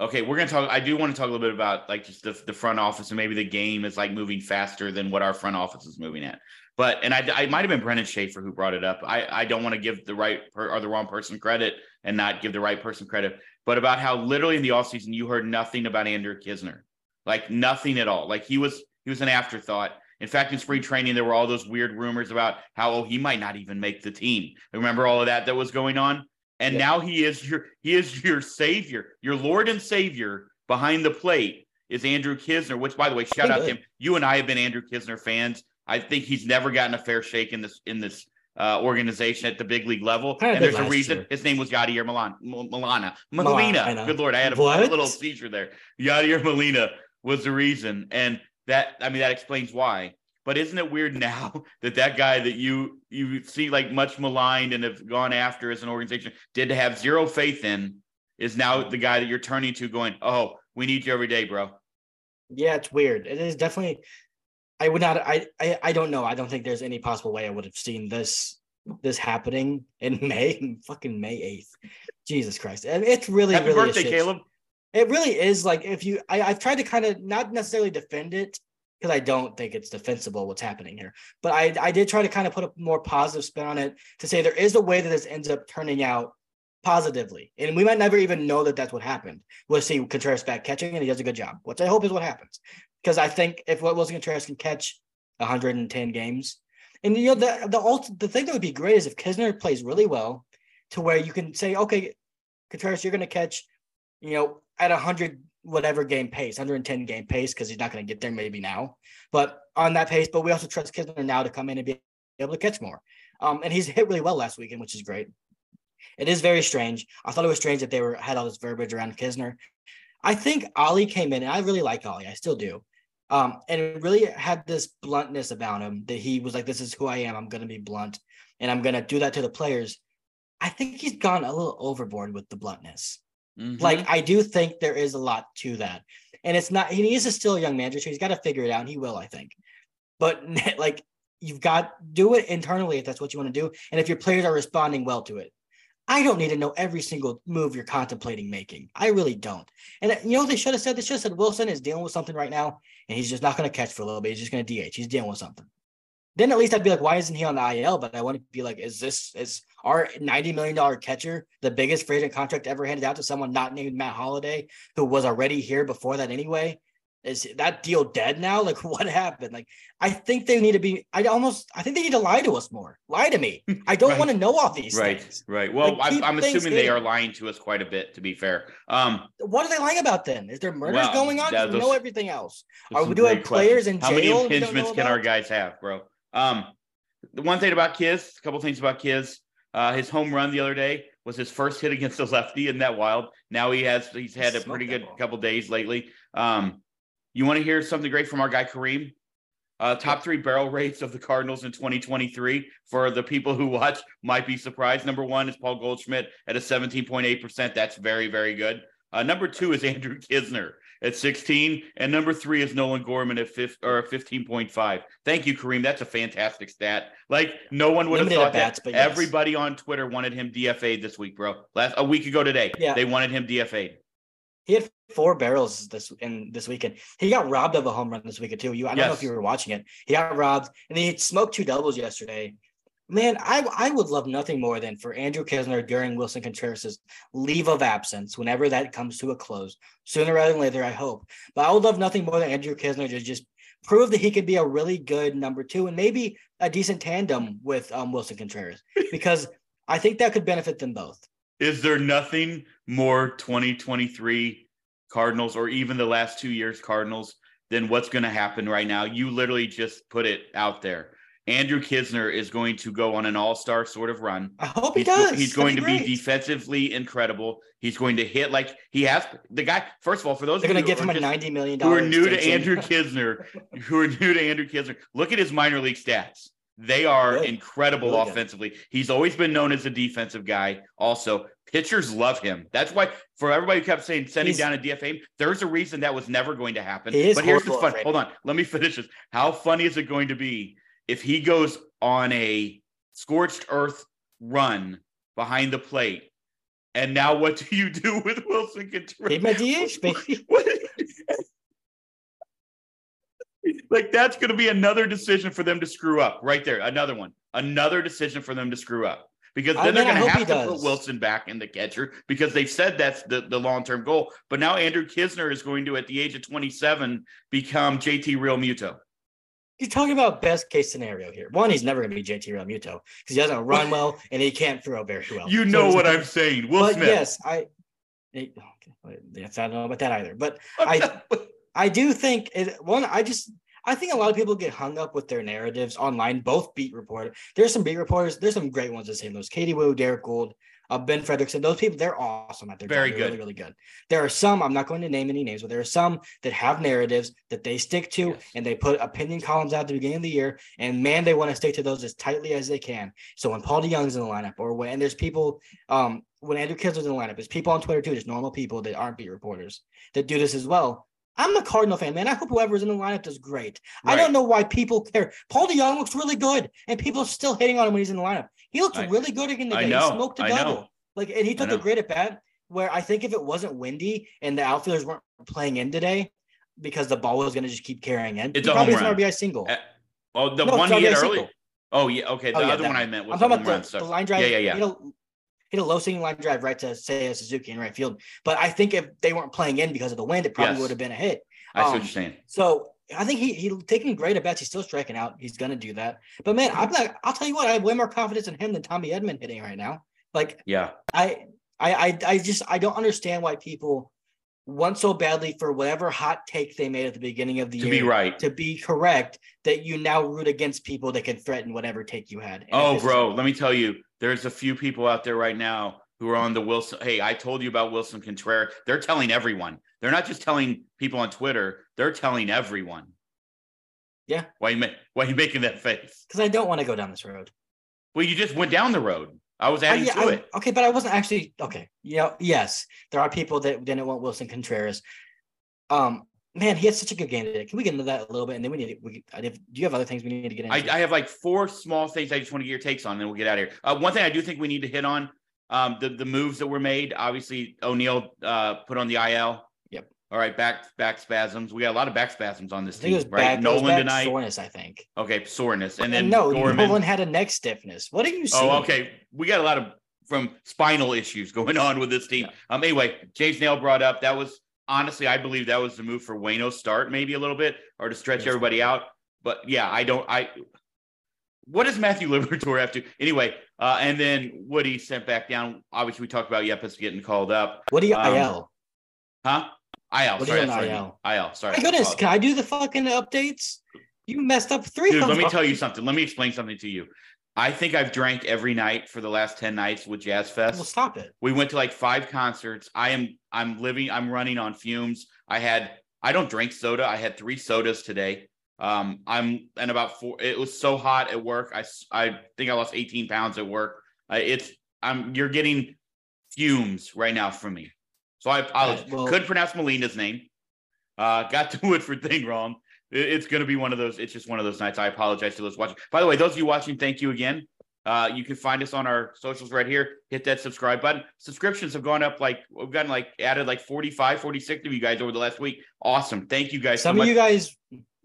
Okay, we're gonna talk. I do want to talk a little bit about like just the, the front office and maybe the game is like moving faster than what our front office is moving at. But and I, I might have been Brennan Schaefer who brought it up. I, I don't want to give the right per, or the wrong person credit and not give the right person credit, but about how literally in the offseason you heard nothing about Andrew Knizner, like nothing at all. Like he was he was an afterthought. In fact, in spring training, there were all those weird rumors about how oh he might not even make the team. Remember all of that that was going on, and yeah. now he is your he is your savior, your Lord and Savior behind the plate is Andrew Knizner. Which, by the way, shout out to him. You and I have been Andrew Knizner fans I think he's never gotten a fair shake in this in this uh, organization at the big league level. And there's a reason year. his name was Yadier Milan, Milana. Molina. Good Lord, I had a, a, little seizure there. Yadier Molina was the reason. And that, I mean, that explains why. But isn't it weird now that that guy that you you see like much maligned and have gone after as an organization did to have zero faith in is now the guy that you're turning to going, oh, we need you every day, bro. Yeah, it's weird. It is definitely I would not. I, I I don't know. I don't think there's any possible way I would have seen this this happening in May, fucking May eighth. Jesus Christ! And it's really happy really birthday, Caleb. It really is like if you. I, I've tried to kind of not necessarily defend it because I don't think it's defensible what's happening here. But I I did try to kind of put a more positive spin on it to say there is a way that this ends up turning out positively, and we might never even know that that's what happened. We'll see Contreras back catching, and he does a good job, which I hope is what happens because I think if what Willson Contreras can catch 110 games, and you know the the ult- the thing that would be great is if Knizner plays really well, to where you can say, okay, Contreras, you're going to catch, you know, at 100 whatever game pace, 110 game pace, because he's not going to get there maybe now, but on that pace. But we also trust Knizner now to come in and be able to catch more. Um, and he's hit really well last weekend, which is great. It is very strange. I thought it was strange that they were had all this verbiage around Knizner. I think Oli came in, and I really like Oli. I still do. Um, and it really had this bluntness about him that he was like, This is who I am. I'm going to be blunt and I'm going to do that to the players. I think he's gone a little overboard with the bluntness. Mm-hmm. Like, I do think there is a lot to that. And it's not, he is still a young manager, so he's got to figure it out. he will, I think. But like, you've got do it internally if that's what you want to do. And if your players are responding well to it. I don't need to know every single move you're contemplating making. I really don't. And you know, they should have said they should have said Willson is dealing with something right now, and he's just not going to catch for a little bit. He's just going to DH. He's dealing with something. Then at least I'd be like, why isn't he on the IL? But I want to be like, is this is our ninety million dollar catcher the biggest free agent contract ever handed out to someone not named Matt Holliday, who was already here before that anyway? Is that deal dead now? Like what happened? Like I think they need to be. I almost. I think they need to lie to us more. Lie to me. I don't right. want to know all these right. things. Right. Well, like, I'm, assuming they are lying to us quite a bit. To be fair. Um. What are they lying about then? Is there murders well, going on? Those, know everything else. Are we doing players in jail? How many impingements can our guys have, bro? Um. The one thing about Kiz, a couple things about Kiz. Uh, his home run the other day was his first hit against the lefty in that wild. Now he has he's had a pretty good couple days lately. Um, you want to hear something great from our guy Kareem? Uh, top three barrel rates of the Cardinals in 2023 for the people who watch might be surprised. Number one is Paul Goldschmidt at a 17.8%. That's very, very good. Uh, number two is Andrew Knizner at 16, and number three is Nolan Gorman at fifth or 15.5. Thank you, Kareem. That's a fantastic stat. Like no one would have thought at bats, that. yes. Everybody on Twitter wanted him DFA'd this week, bro. Last a week ago today, Yeah. they wanted him DFA'd. He had four barrels this in this weekend. He got robbed of a home run this weekend too. You, I don't know if you were watching it. He got robbed, and he smoked two doubles yesterday. Man, I I would love nothing more than for Andrew Knizner during Willson Contreras' leave of absence, whenever that comes to a close, sooner rather than later. I hope, but I would love nothing more than Andrew Knizner to just prove that he could be a really good number two and maybe a decent tandem with um, Willson Contreras, because I think that could benefit them both. Is there nothing more 2023 Cardinals or even the last two years Cardinals than what's going to happen right now? You literally just put it out there. Andrew Knizner is going to go on an all-star sort of run. I hope he He's, does. he's That'd going to be defensively incredible. He's going to hit like he has the guy. First of all, for those They're of going you to give who him are a ninety million who are dollars. new to Andrew Knizner, who are new to Andrew Knizner, look at his minor league stats. They are Good. incredible good. offensively. He's always been known as a defensive guy. Also, pitchers love him. That's why for everybody who kept saying sending down a DFA, there's a reason that was never going to happen. He but here's the fun. Hold on, let me finish this. How funny is it going to be if he goes on a scorched earth run behind the plate? And now what do you do with Willson Contreras? Give him a DH, baby. Like that's going to be another decision for them to screw up right there. Another one, another decision for them to screw up because I then they're going to have to put. Willson back in the catcher because they've said that's the, the long term goal. But now Andrew Knizner is going to, at the age of 27, become JT Realmuto. He's talking about best case scenario here. One, he's never going to be JT Realmuto because he doesn't run well and he can't throw very well. You know he's what I'm saying, Will Smith. yes, I. it- okay, Yes, I don't know about that either. But I- I do think it, one. I just I think a lot of people get hung up with their narratives online. Both beat reporters. There's some beat reporters. There's some great ones in St. Louis. Katie Woo, Derrick Goold, uh, Ben Frederickson. Those people, they're awesome at their Very job. Good. really, really good. There are some. I'm not going to name any names, but there are some that have narratives that they stick to, Yes. and they put opinion columns out at the beginning of the year. And man, they want to stick to those as tightly as they can. So when Paul DeJong's in the lineup, or when and there's people, um, when Andrew Knizner's in the lineup, there's people on Twitter too, just normal people that aren't beat reporters that do this as well. I'm a Cardinal fan, man. I hope whoever's in the lineup does great. I don't know why people care. Paul DeJong looks really good, and people are still hitting on him when he's in the lineup. He looks I- really good again I today. know, He smoked a double. Like, and he took a great at bat. Where I think if it wasn't windy and the outfielders weren't playing in today, because the ball was going to just keep carrying in, It's he a probably home run. RBI single. Uh, Oh, the No, one he hit early. single. Oh yeah, okay. The Oh, yeah, other one I meant I'm was the talking about the, the line drive. Yeah, yeah, yeah. Hit a, low sinking line drive right to Seiya Suzuki in right field. But I think if they weren't playing in because of the wind, it probably Yes. would have been a hit. I see what um, you're saying. So I think he he taking great at bats. He's still striking out. He's gonna do that. But man, I'm like, I'll tell you what, I have way more confidence in him than Tommy Edman hitting right now. Like Yeah. I I I, just I don't understand why people want so badly for whatever hot take they made at the beginning of the To year be right. to be correct that you now root against people that can threaten whatever take you had. And Oh, bro, let me tell you, there's a few people out there right now who are on the Willson. Hey, I told you about Willson Contreras. They're telling everyone. They're not just telling people on Twitter. They're telling everyone. Yeah. Why you ma- why you making that face? because I don't want to go down this road. Well, you just went down the road. I was I- adding yeah, to I- it. Okay, but I wasn't actually okay. You know, yes, there are people that didn't want Willson Contreras. Um, man, he had such a good game today. Can we get into that a little bit? And then we need to, we, do you have other things we need to get into? I, I have like four small things I just want to get your takes on, and then we'll get out of here. Uh, one thing I do think we need to hit on um, the the moves that were made. Obviously, O'Neill uh, put on the IL. Yep. All right, back back spasms. We got a lot of back spasms on this think it was team, back, right? was Nolan back tonight. soreness, I think. Okay, soreness, and And then no, Gorman. Nolan had a neck stiffness. What are you saying? Oh, okay. We got a lot of from spinal issues going on with this team. Um, anyway, James Naile brought up that was honestly, I believe that was the move for Waino's start, maybe a little bit, or to stretch Yes. everybody out. But yeah, I don't. I what does Matthew Liberatore have to anyway? Uh, and then Woody sent back down. Obviously, we talked about Yepez getting called up, What do you Um, IL? huh? IL. What sorry, an that's what I IL? IL. Sorry. My goodness, can I do the fucking updates? You messed up three. Dude, let me tell you something. Let me explain something to you. I think I've drank every night for the last 10 nights with Jazz Fest. Well, stop it. We went to like five concerts. I am I'm living I'm running on fumes. I had I don't drink soda. I had three sodas today. Um I'm and about four it was so hot at work. I I think I lost 18 pounds at work. Uh, it's I'm you're getting fumes right now from me. So I apologize. Well, couldn't pronounce Melina's name. Uh got the Woodford thing wrong it's going to be one of those. It's just one of those nights. I apologize to those watching. By the way, those of you watching, thank you again. Uh, you can find us on our socials right here. Hit that subscribe button. Subscriptions have gone up like we've gotten like added like 45, 46 of you guys over the last week. Awesome. Thank you guys. Some so of you guys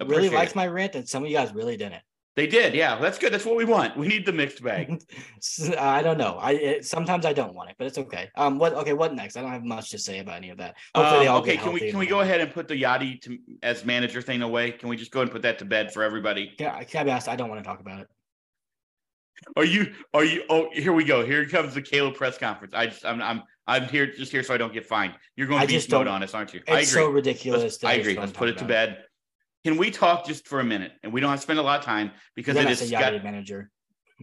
really liked my rant, and some of you guys really didn't. They did, yeah. That's good. That's what we want. We need the mixed bag. I don't know. I it, sometimes I don't want it, but it's okay. Um, what? Okay, what next? I don't have much to say about any of that. Hopefully, um, okay. Can we can we go ahead and put the Yadi to, as manager thing away? Can we just go and put that to bed for everybody? Yeah, I can I be honest? I don't want to talk about it. Are you? Are you? Oh, here we go. Here comes the Caleb press conference. I just, I'm, I'm, I'm here just here so I don't get fined. You're going to be mode on us, aren't you? It's I agree. so ridiculous. I agree. Let's put it to bed. Can we talk just for a minute? And we don't have to spend a lot of time because it is got, manager.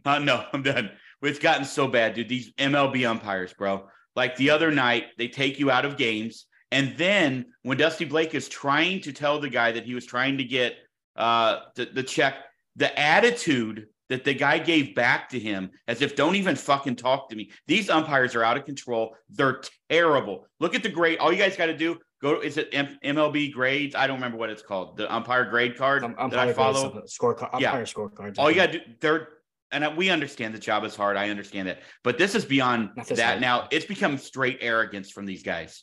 Uh, no, I'm done. It's gotten so bad, dude. These MLB umpires, bro. Like the other night, they take you out of games, and then when Dusty Blake is trying to tell the guy that he was trying to get uh, the, the check, the attitude that the guy gave back to him as if don't even fucking talk to me. These umpires are out of control. They're terrible. Look at the grade. All you guys got to do go. Is it M- MLB grades? I don't remember what it's called. The umpire grade card um, that I follow. Score umpire yeah. scorecards. All you got to do. They're and we understand the job is hard. I understand that, but this is beyond that. Now it's become straight arrogance from these guys.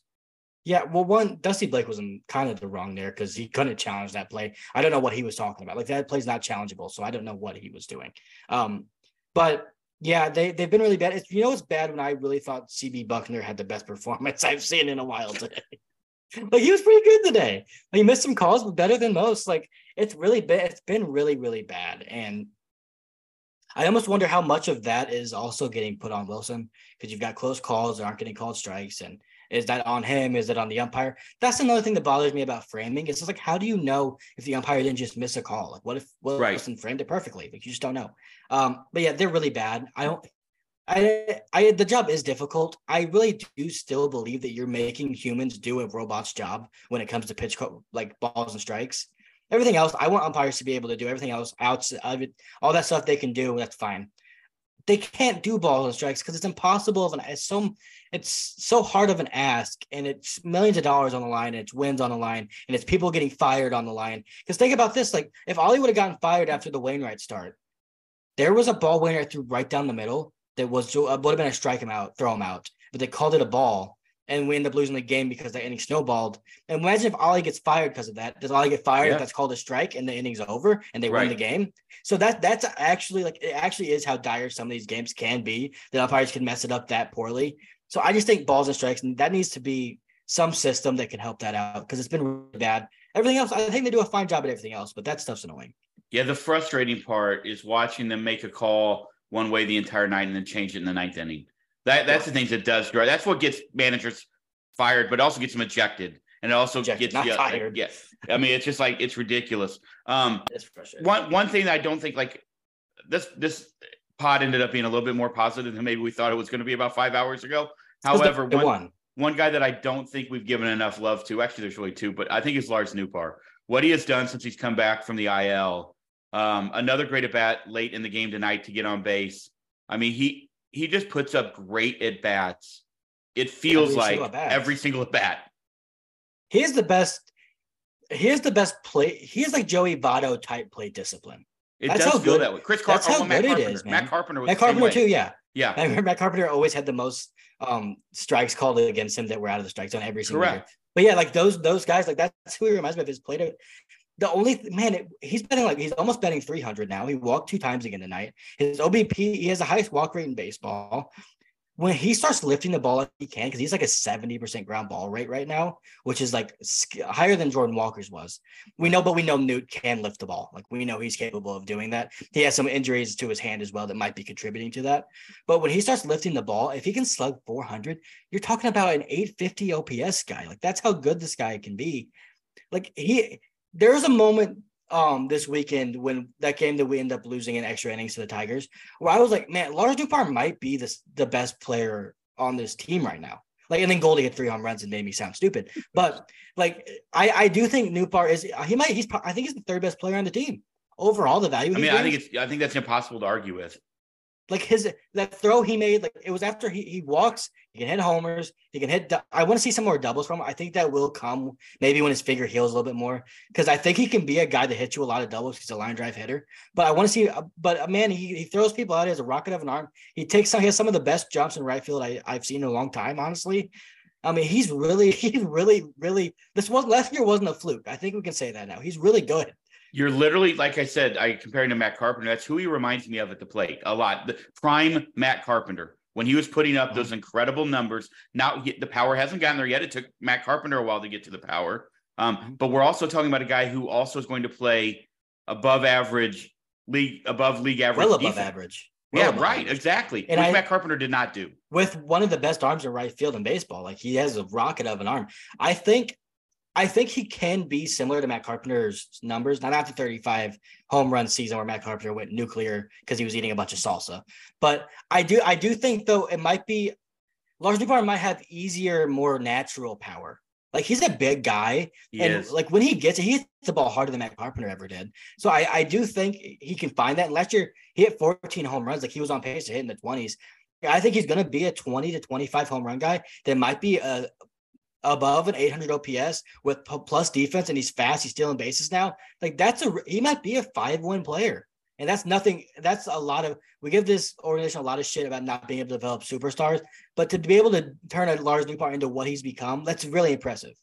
Yeah, well, one Dusty Blake was in kind of the wrong there because he couldn't challenge that play. I don't know what he was talking about. Like that play's not challengeable, so I don't know what he was doing. Um, but yeah, they they've been really bad. It's, you know, it's bad when I really thought CB Bucknor had the best performance I've seen in a while today. like he was pretty good today. He missed some calls, but better than most. Like it's really been it's been really really bad, and I almost wonder how much of that is also getting put on Willson because you've got close calls that aren't getting called strikes and is that on him? Is it on the umpire? That's another thing that bothers me about framing. It's just like, how do you know if the umpire didn't just miss a call? Like, what if Willson right. framed it perfectly? Like, you just don't know. Um, but yeah, they're really bad. I don't. I, I, the job is difficult. I really do still believe that you're making humans do a robot's job when it comes to pitch co- like balls and strikes. Everything else, I want umpires to be able to do everything else it, all that stuff they can do. That's fine they can't do balls and strikes because it's impossible of an it's so it's so hard of an ask and it's millions of dollars on the line and it's wins on the line and it's people getting fired on the line because think about this like if Oli would have gotten fired after the wainwright start there was a ball wainwright threw right down the middle that was uh, would have been a strike him out throw him out but they called it a ball and we end up losing the game because the inning snowballed. And imagine if Oli gets fired because of that. Does Oli get fired? Yeah. That's called a strike, and the inning's over, and they right. win the game. So that that's actually like it actually is how dire some of these games can be. The umpires can mess it up that poorly. So I just think balls and strikes, and that needs to be some system that can help that out because it's been really bad. Everything else, I think they do a fine job at everything else, but that stuff's annoying. Yeah, the frustrating part is watching them make a call one way the entire night and then change it in the ninth inning. That that's the things that does drive. That's what gets managers fired, but also gets them ejected. And it also ejected, gets you, fired. Yeah. I mean, it's just like it's ridiculous. Um one one thing that I don't think like this this pod ended up being a little bit more positive than maybe we thought it was going to be about five hours ago. However, one, one one guy that I don't think we've given enough love to, actually, there's really two, but I think is Lars Nootbaar. What he has done since he's come back from the IL, um, another great at bat late in the game tonight to get on base. I mean, he he just puts up great at bats. It feels every like every single at bat. He's the best. He's the best play. He's like Joey Votto type play discipline. It that's does feel good. that way. Chris Carpenter. That's how Matt good Carpenter. it is, man. Matt Carpenter. Matt Carpenter too. Yeah. Yeah. Remember Matt Carpenter always had the most um, strikes called against him that were out of the strike zone every single Correct. year. But yeah, like those those guys, like that's who he reminds me of. His play to the only man it, he's betting like he's almost betting 300 now. He walked two times again tonight. His OBP, he has the highest walk rate in baseball when he starts lifting the ball he can, because he's like a 70% ground ball rate right now, which is like higher than Jordan Walker's was. We know, but we know Noot can lift the ball. Like we know he's capable of doing that. He has some injuries to his hand as well that might be contributing to that. But when he starts lifting the ball, if he can slug 400, you're talking about an 850 OPS guy. Like that's how good this guy can be. Like he, there was a moment um this weekend when that game that we end up losing in extra innings to the Tigers, where I was like, man, Lars Nootbaar might be this the best player on this team right now. Like, and then Goldy hit three home runs and made me sound stupid. But like, I I do think Nootbaar is he might he's I think he's the third best player on the team overall. The value. I mean, I think it's I think that's impossible to argue with like his that throw he made, like it was after he, he walks, he can hit homers, he can hit. I want to see some more doubles from him. I think that will come maybe when his figure heals a little bit more because I think he can be a guy that hits you a lot of doubles. He's a line drive hitter, but I want to see. But uh, man, he, he throws people out. He has a rocket of an arm. He takes some. He has some of the best jumps in right field I, I've seen in a long time. Honestly, I mean, he's really, he's really, really. This was last year wasn't a fluke. I think we can say that now. He's really good. You're literally, like I said, I comparing to Matt Carpenter. That's who he reminds me of at the plate a lot. The prime Matt Carpenter when he was putting up those incredible numbers. Now the power hasn't gotten there yet. It took Matt Carpenter a while to get to the power. Um, mm-hmm. but we're also talking about a guy who also is going to play above average league, above league average, well above defense. average. Well yeah, above right, average. exactly. And I, Matt Carpenter did not do with one of the best arms in right field in baseball. Like he has a rocket of an arm. I think I think he can be similar to Matt Carpenter's numbers, not after 35 home run season where Matt Carpenter went nuclear because he was eating a bunch of salsa. But I do I do think though it might be Lars Nootbaar might have easier, more natural power. Like he's a big guy, he and is. like when he gets it, he hits the ball harder than Matt Carpenter ever did. So I, I do think he can find that. And last year he hit 14 home runs, like he was on pace to hit in the 20s. I think he's going to be a 20 to 25 home run guy. That might be a, above an 800 OPS with plus defense and he's fast, he's stealing bases now. Like that's a he might be a five win player. And that's nothing. That's a lot of we give this organization a lot of shit about not being able to develop superstars, but to be able to turn a Lars Nootbaar into what he's become, that's really impressive.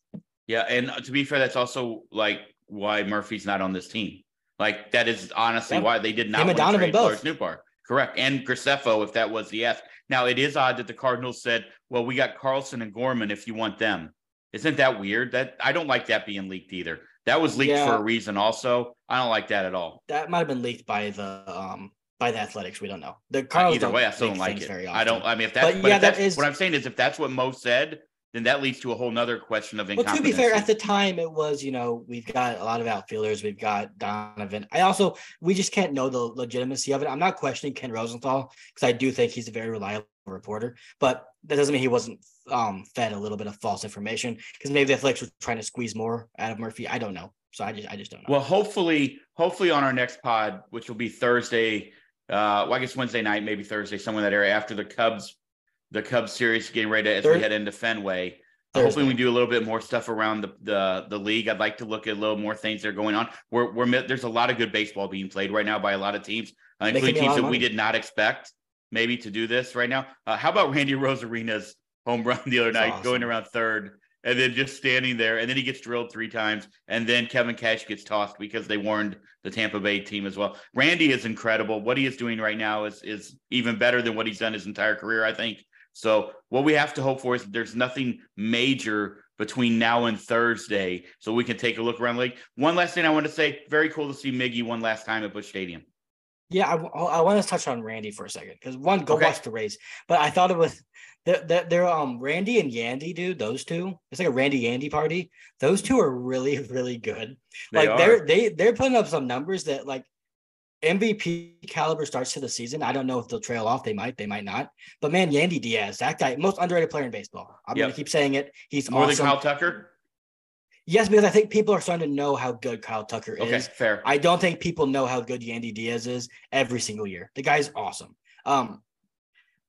Yeah, and uh, to be fair, that's also like why Murphy's not on this team. Like that is honestly yep. why they did not Him want to trade both. Lars Nootbaar. Correct, and Graceffo, if that was the ask. Now it is odd that the Cardinals said, "Well, we got Carlson and Gorman if you want them." Isn't that weird? That I don't like that being leaked either. That was leaked yeah. for a reason. Also, I don't like that at all. That might have been leaked by the um by the Athletics. We don't know. The Cardinals either way, I still don't like it. Very often. I don't. I mean, if that's but, but yeah, that is what I'm saying is if that's what Mo said, then that leads to a whole nother question of Well, to be fair, at the time it was, you know, we've got a lot of outfielders. We've got Donovan. I also we just can't know the legitimacy of it. I'm not questioning Ken Rosenthal because I do think he's a very reliable reporter, but that doesn't mean he wasn't um, fed a little bit of false information because maybe the Athletics were trying to squeeze more out of Murphy. I don't know. So I just I just don't know. Well, hopefully, hopefully on our next pod, which will be Thursday, uh, well, I guess Wednesday night, maybe Thursday, somewhere in that area after the Cubs, the Cubs series getting ready as we head into Fenway. Uh, hopefully, we do a little bit more stuff around the, the the league. I'd like to look at a little more things that are going on. We're, we're there's a lot of good baseball being played right now by a lot of teams, uh, including teams that we did not expect maybe to do this right now. Uh, how about Randy Arozarena's home run the other That's night, awesome. going around third, and then just standing there, and then he gets drilled three times, and then Kevin Cash gets tossed because they warned the Tampa Bay team as well. Randy is incredible. What he is doing right now is is even better than what he's done his entire career, I think. So what we have to hope for is there's nothing major between now and Thursday, so we can take a look around the league. One last thing I want to say: very cool to see Miggy one last time at Busch Stadium. Yeah, I, I want to touch on Randy for a second because one, go okay. watch the race. But I thought it was they're, they're, um Randy and Yandy, dude. Those two, it's like a Randy Yandy party. Those two are really really good. They like are. they're they they're putting up some numbers that like MVP caliber starts to the season. I don't know if they'll trail off. They might, they might not. But man, Yandy Diaz, that guy, most underrated player in baseball. I'm yep. gonna keep saying it. He's more awesome. than Kyle Tucker. Yes, because I think people are starting to know how good Kyle Tucker okay, is. Fair. I don't think people know how good Yandy Diaz is every single year. The guy's awesome. Um,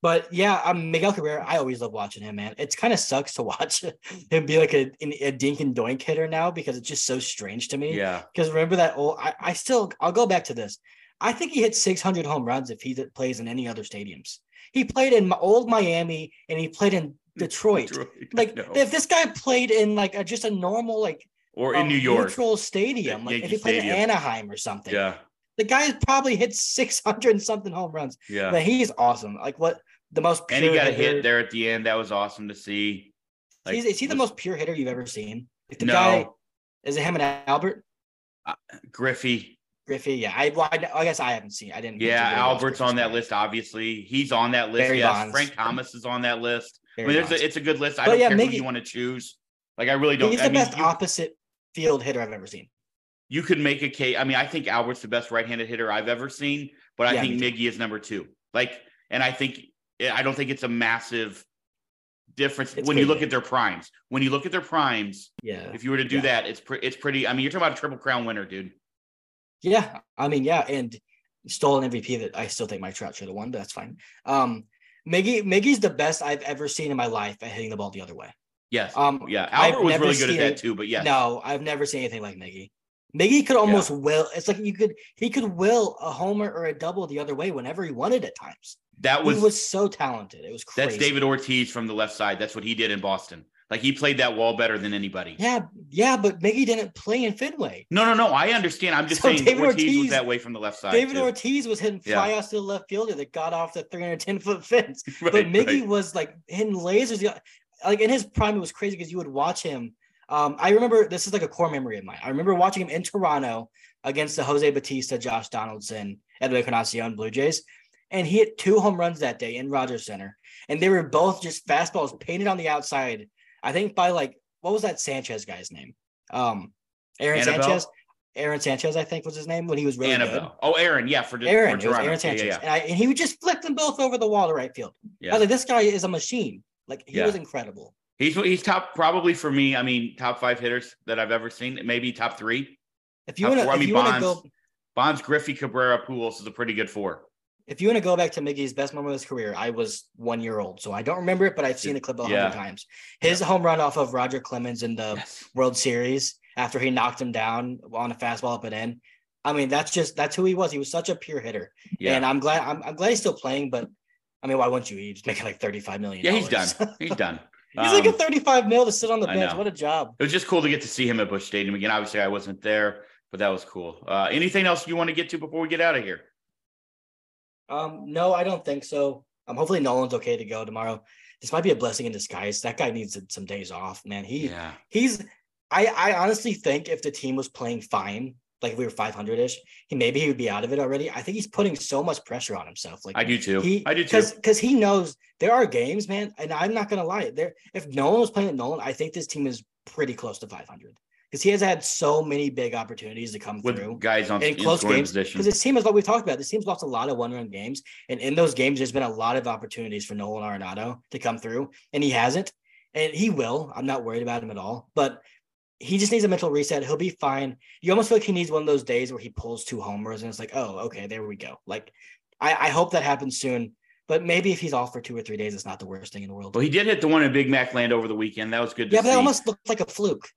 but yeah, um, Miguel Cabrera, I always love watching him, man. It's kind of sucks to watch him be like a, a dink and doink hitter now because it's just so strange to me. Yeah. Because remember that old, I, I still, I'll go back to this. I think he hit 600 home runs if he plays in any other stadiums. He played in old Miami and he played in Detroit. Detroit. Like if this guy played in like a, just a normal like or in um, New York neutral stadium, like Yankee if he played stadium. in Anaheim or something. Yeah. The guy probably hit 600 and something home runs. Yeah. But he's awesome. Like what the most And he got a hit there at the end. That was awesome to see. Like, is, is he the was, most pure hitter you've ever seen? Like the no. guy is it him and Albert? Uh, Griffey. Griffey, yeah. I, well, I, I, guess I haven't seen. I didn't. Yeah, Albert's on that list. Obviously, he's on that list. Barry yes, Bonds. Frank Thomas is on that list. Barry I mean, there's a, it's a good list. I but don't yeah, care Miggy, who you want to choose. Like, I really don't. He's I the mean, best you, opposite field hitter I've ever seen. you could make a case. I mean, I think Albert's the best right-handed hitter I've ever seen, but I Yeah, think Miggy is number two. Like, and I think eh, I don't think it's a massive difference It's when you look big. at their primes. When you look at their primes, Yeah. if you were to do Yeah. that, it's pre- it's pretty. I mean, you're talking about a triple crown winner, dude. Yeah. I mean, yeah, and stole an MVP that I still think Mike Trout should have won, but that's fine. Um, Miggy Miggy's the best I've ever seen in my life at hitting the ball the other way. Yes. Um, yeah. I've Albert was really good at that too, but yeah. No, I've never seen anything like Miggy. Miggy could almost will. It's like you could he could will a homer or a double the other way whenever he wanted at times. that was he was, was so talented. It was crazy. that's David Ortiz from the left side. That's what he did in Boston. Like he played that wall better than anybody. Yeah, yeah, but Miggy didn't play in Fenway. No, no, no. I understand. I'm just So saying David Ortiz, was that way from the left side. David too. Ortiz was hitting Yeah. fly outs to the left fielder that got off the 310 foot fence. Right, but Miggy right. was like hitting lasers. Like in his prime, it was crazy because you would watch him. Um, I remember this is like a core memory of mine. I remember watching him in Toronto against the Jose Bautista, Josh Donaldson, Edwin Encarnacion Blue Jays. And he hit two home runs that day in Rogers Center. And they were both just fastballs painted on the outside. I think by like, what was that Sanchez guy's name? Um, Aaron Anibal? Sanchez. Aaron Sanchez, I think was his name when he was really good. Oh, Aaron. Yeah, for, Aaron, for it was Toronto. Aaron Sanchez, yeah, yeah. And, I, and he would just flick them both over the wall to right field. I was like, this guy is a machine. Like he Yeah. was incredible. He's he's top probably for me. I mean, top five hitters that I've ever seen. Maybe top three. If you want four. I mean, to Bonds. go, Bonds, Griffey, Cabrera, Pujols is a pretty good four. If you want to go back to Miggy's best moment of his career, I was one year old, so I don't remember it, but I've seen the clip a hundred Yeah. times. His home run off of Roger Clemens in the Yes. World Series after he knocked him down on a fastball up and in. I mean, that's just that's who he was. He was such a pure hitter, Yeah. and I'm glad I'm, I'm glad he's still playing. But I mean, why wouldn't you? He's making like thirty five million. yeah, he's done. He's done. he's like a Um, thirty five mil to sit on the bench. What a job. It was just cool to get to see him at Busch Stadium again. Obviously, I wasn't there, but that was cool. Uh, anything else you want to get to before we get out of here? Um, no, I don't think so. Um, hopefully Nolan's okay to go tomorrow. This might be a blessing in disguise. That guy needs some days off, man. He Yeah. he's I I honestly think if the team was playing fine, like if we were 500 ish, he maybe he would be out of it already. I think he's putting so much pressure on himself. Like I do too. he I do too. because he knows there are games, man. And I'm not gonna lie, there if Nolan was playing with Nolan, I think this team is pretty close to 500 because he has had so many big opportunities to come With through guys on in close games because this team is what we've talked about. This team's lost a lot of one-run games, and in those games, there's been a lot of opportunities for Nolan Arenado to come through, and he hasn't, and he will. I'm not worried about him at all, but he just needs a mental reset. He'll be fine. You almost feel like he needs one of those days where he pulls two homers, and it's like, oh, okay, there we go. Like, I, I hope that happens soon. But maybe if he's off for two or three days, it's not the worst thing in the world. well, he did hit the one in Big Mac Land over the weekend. That was good to yeah, but see. that almost looked like a fluke.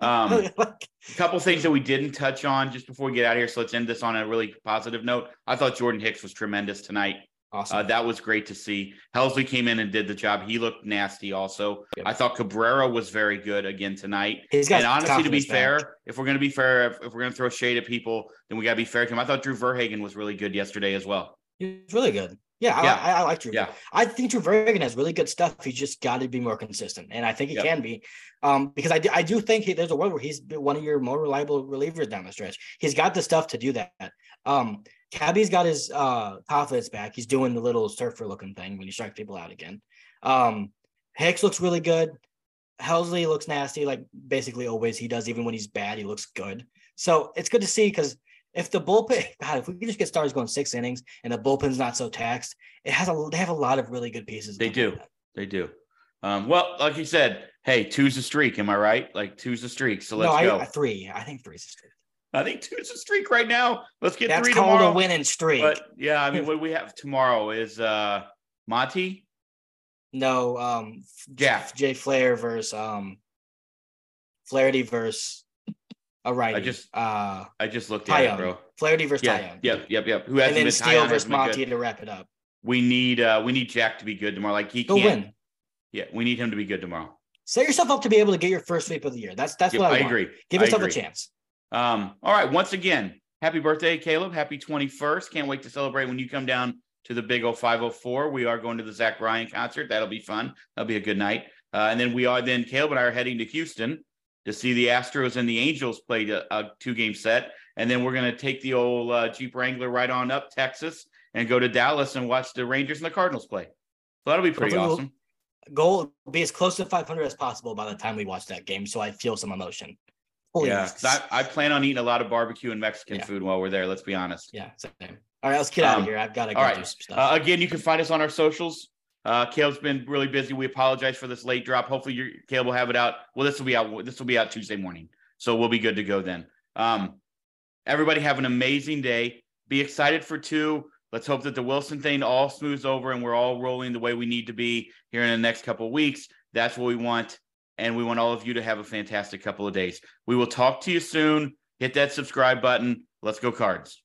Um, A couple things that we didn't touch on just before we get out of here. So let's end this on a really positive note. I thought Jordan Hicks was tremendous tonight. awesome. Uh, that was great to see. Helsley came in and did the job. He looked nasty also. Yep. I thought Cabrera was very good again tonight. He's got And honestly, to be back. fair, if we're going to be fair, if, if we're going to throw shade at people, then we got to be fair to him. I thought Drew Verhagen was really good yesterday as well. He was really good. Yeah, Yeah. I, I, I like Drew. Yeah. I think Drew Verhagen has really good stuff. He's just got to be more consistent, and I think he Yep. can be. Um, because I do, I do think he, there's a world where he's one of your more reliable relievers down the stretch. He's got the stuff to do that. Um, Cabby's got his uh confidence back. He's doing the little surfer looking thing when you strike people out again. Um, Hicks looks really good. Helsley looks nasty, like basically always he does. Even when he's bad, he looks good. So it's good to see because if the bullpen, God, if we could just get stars going six innings and the bullpen's not so taxed, it has a they have a lot of really good pieces. They do. bullpen. They do. Um, well, like you said, hey, two's a streak. Am I right? Like two's a streak. So let's no, I, go. Three. I think three's a streak. I think two's a streak right now. Let's get That's three called tomorrow. a winning streak. But yeah, I mean, what we have tomorrow is uh Monty. no, um, Jack. Jay Flair versus um, Flaherty versus a righty. just- uh, I just looked at it, bro. Flaherty versus Yeah, Taillon. yep, yep, yep. Who And hasn't then Steele versus Monty to wrap it up. We need uh we need Jack to be good tomorrow. Like he can't. win. Yeah, we need him to be good tomorrow. Set yourself up to be able to get your first sweep of the year. That's that's Yep, what I, I agree. Give I yourself a chance. Um, all right. Once again, happy birthday, Caleb. Happy 21st. Can't wait to celebrate when you come down to the big 0504. We are going to the Zach Bryan concert. That'll be fun. That'll be a good night. Uh, and then we are then Caleb and I are heading to Houston to see the Astros and the Angels play a, a two game set. And then we're going to take the old uh, Jeep Wrangler right on up Texas and go to Dallas and watch the Rangers and the Cardinals play. So that'll be pretty Hopefully we'll- awesome. Goal be as close to 500 as possible by the time we watch that game, so I feel some emotion. Please. Yeah, I, I, plan on eating a lot of barbecue and Mexican Yeah. food while we're there. Let's be honest. Yeah, same. All right, let's get out Um, of here. I've got to go right. do some stuff. Uh, again, you can find us on our socials. Uh, Caleb's been really busy. We apologize for this late drop. Hopefully, your Caleb will have it out. Well, this will be out. This will be out Tuesday morning, so we'll be good to go then. Um, everybody have an amazing day. Be excited for two. Let's hope that the Willson thing all smooths over and we're all rolling the way we need to be here in the next couple weeks. That's what we want, and we want all of you to have a fantastic couple of days. We will talk to you soon. Hit that subscribe button. Let's go, cards.